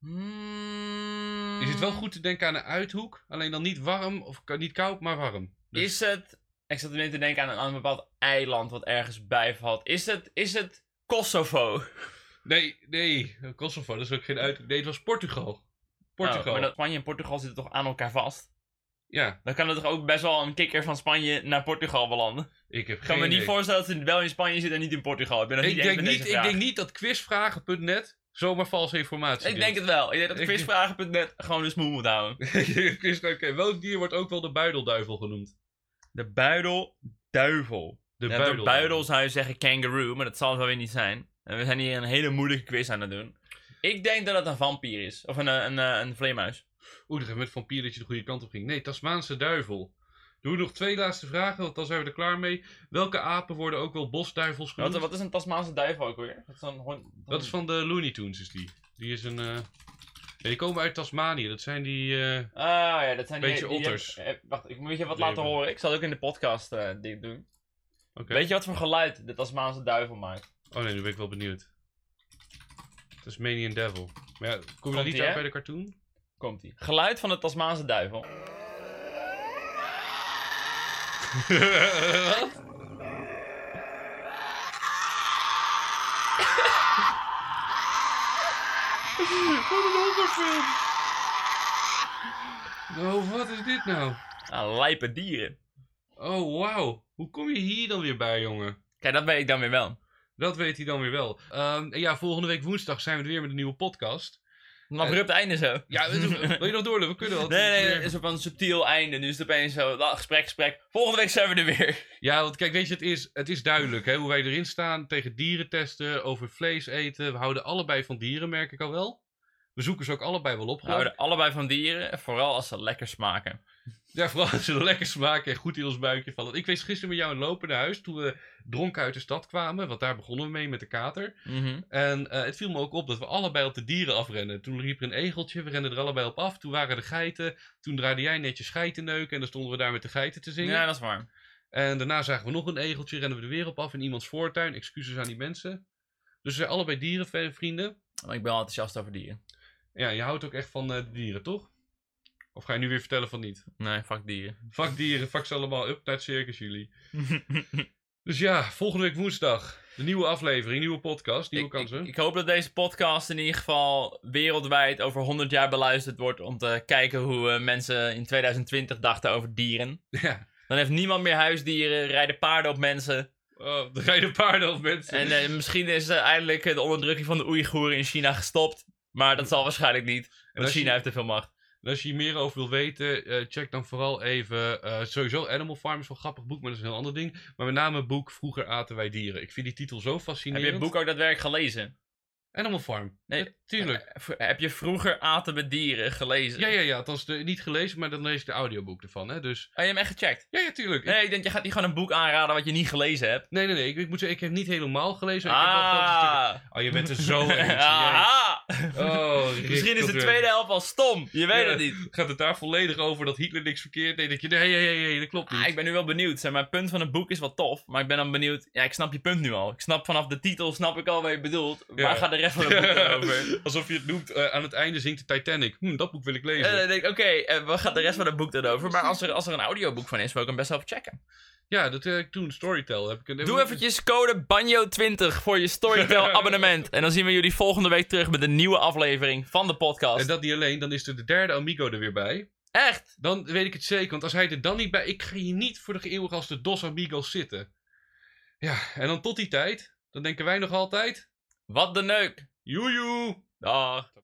Hmm, Is het wel goed te denken aan een uithoek? Alleen dan niet warm, of niet koud, maar warm. Dus- Is het... Ik zat net te denken aan een, aan een bepaald eiland wat ergens bijvalt. Is het, is het Kosovo? Nee, nee. Kosovo, dat is ook geen uithoek. Nee, het was Portugal. Portugal. Oh, maar dat Spanje en Portugal zitten toch aan elkaar vast? Ja, Dan kan er toch ook best wel een kikker van Spanje naar Portugal belanden? ik heb Ik kan geen me niet voorstellen dat ze wel in Spanje zitten en niet in Portugal. Ik ben Ik niet denk niet, ik vraag. denk niet dat quizvragen.net zomaar valse informatie Ik denk het wel. Ik denk dat quizvragen.net gewoon de smoel moet houden. <laughs> Oké, welk dier wordt ook wel de buidelduivel genoemd? De buidelduivel. De Ja, buidel. buidel zou je zeggen kangaroo, maar dat zal het wel weer niet zijn. En we zijn hier een hele moeilijke quiz aan het doen. Ik denk dat het een vampier is. Of een, eh, een, een, een vleermuis. Oeh, dat met vampier dat je de goede kant op ging. Nee, Tasmaanse duivel. Doen we nog twee laatste vragen, want dan zijn we er klaar mee. Welke apen worden ook wel bosduivels genoemd? Wat, wat is een Tasmaanse duivel ook weer? Dat is, een Dat is van de Looney Tunes, is die. Die is een... eh, ja, die komen uit Tasmanië. Dat zijn die... eh, Ah ja, dat zijn die... Beetje die- die- otters. eh, wacht, ik moet je wat laten horen. Ik zal ook in de podcast eh, dit doen. Weet je wat voor geluid de Tasmaanse duivel maakt? Oh nee, nu ben ik wel benieuwd. Tasmanian Devil. Maar ja, kom je Komt niet uit bij de cartoon? Komt ie. Geluid van de Tasmaanse duivel. <laughs> <laughs> Wat? Een horrorfilm! Oh, wat is dit nou? Ah, lijpe dieren. Oh, wauw. Hoe kom je hier dan weer bij, jongen? Kijk, dat weet ik dan weer wel. Dat weet hij dan weer wel. Ehm, en ja, volgende week woensdag zijn we er weer met een nieuwe podcast. Een abrupt einde zo. Ja, <laughs> wil je nog doorlopen? We kunnen wel. Nee, nee, het is op een subtiel einde. Nu is het opeens zo, nou, gesprek, gesprek. Volgende week zijn we er weer. Ja, want kijk, weet je, het is, het is duidelijk hè, hoe wij erin staan tegen dieren testen, over vlees eten. We houden allebei van dieren, merk ik al wel. We zoeken ze ook allebei wel op. We houden allebei van dieren, vooral als ze lekker smaken. Ja, vooral als ze lekker smaken en goed in ons buikje vallen. Ik wees gisteren met jou in lopen naar huis toen we dronken uit de stad kwamen. Want daar begonnen we mee met de kater. Mhm. En eh, het viel me ook op dat we allebei op de dieren afrennen. Toen liep er een egeltje, we renden er allebei op af. Toen waren er geiten. Toen draaide jij netjes geiten neuken en dan stonden we daar met de geiten te zingen. Ja, dat is waar. En daarna zagen we nog een egeltje, rennen we er weer op af in iemands voortuin. Excuses aan die mensen. Dus we zijn allebei dierenvrienden. Maar ik ben wel enthousiast over dieren. Ja, je houdt ook echt van eh, dieren, toch? Of ga je nu weer vertellen van niet? Nee, fuck dieren. Fuck dieren, fuck ze allemaal, up naar het circus jullie. <laughs> Dus ja, volgende week woensdag. De nieuwe aflevering, nieuwe podcast, nieuwe ik, kansen. ik, ik hoop dat deze podcast in ieder geval wereldwijd over 100 jaar beluisterd wordt. Om te kijken hoe eh, mensen in 2020 dachten over dieren. <laughs> Ja, Dan heeft niemand meer huisdieren, rijden paarden op mensen. oh, er rijden paarden of mensen. En eh, misschien is eh, eindelijk de onderdrukking van de Oeigoeren in China gestopt. Maar dat zal waarschijnlijk niet. Want je- China heeft te veel macht. En als je hier meer over wil weten, eh, check dan vooral even. eh, sowieso Animal Farm is wel een grappig boek, maar dat is een heel ander ding. Maar met name het boek Vroeger aten wij dieren. Ik vind die titel zo Heb fascinerend. je het boek ook daadwerkelijk gelezen? Animal Farm. Nee. Tuurlijk. Eh, v- heb je vroeger Aten met dieren gelezen? Ja, ja, ja. Althans, de, niet gelezen, maar dan lees ik de audioboek ervan. Hè? Dus Oh, je hebt hem echt gecheckt? ja, ja, tuurlijk. Nee, ik denk, je gaat niet gewoon een boek aanraden wat je niet gelezen hebt. nee, nee, nee. Ik, ik moet zeggen, ik heb niet helemaal gelezen. Ik heb wel Ah! Oh, je bent er zo. <laughs> Aha! Jee. Oh, <laughs> Misschien is de tweede helft al stom. Je weet Ja. het niet. Gaat het daar volledig over dat Hitler niks verkeerd deed? Dat je, nee, nee, nee, dat klopt niet. Ah, ik ben nu wel benieuwd. Zeg, mijn punt van het boek is wel tof. Maar ik ben dan benieuwd. Ja, ik snap je punt nu al. Ik snap vanaf de titel, snap ik al wat je bedoelt. Ja. Waar gaat de boek <laughs> over? Alsof je het noemt, eh, aan het einde zingt de Titanic. Hm, dat boek wil ik lezen. En dan denk ik, oké, eh, waar gaat de rest van het boek dan over? Maar als er, als er een audioboek van is, wil ik hem best wel even checken. Ja, dat heb ik toen, Storytel. Heb ik een, Doe eventjes code BANJO20 voor je Storytel <laughs> abonnement. En dan zien we jullie volgende week terug met een nieuwe aflevering van de podcast. En dat niet alleen, dan is er de derde Amigo er weer bij. Echt? Dan weet ik het zeker, want als hij er dan niet bij... Ik ga hier niet voor de eeuwig als de Dos Amigos zitten. Ja, en dan tot die tijd, dan denken wij nog altijd... Wat de neuk. Joejoe! Dag.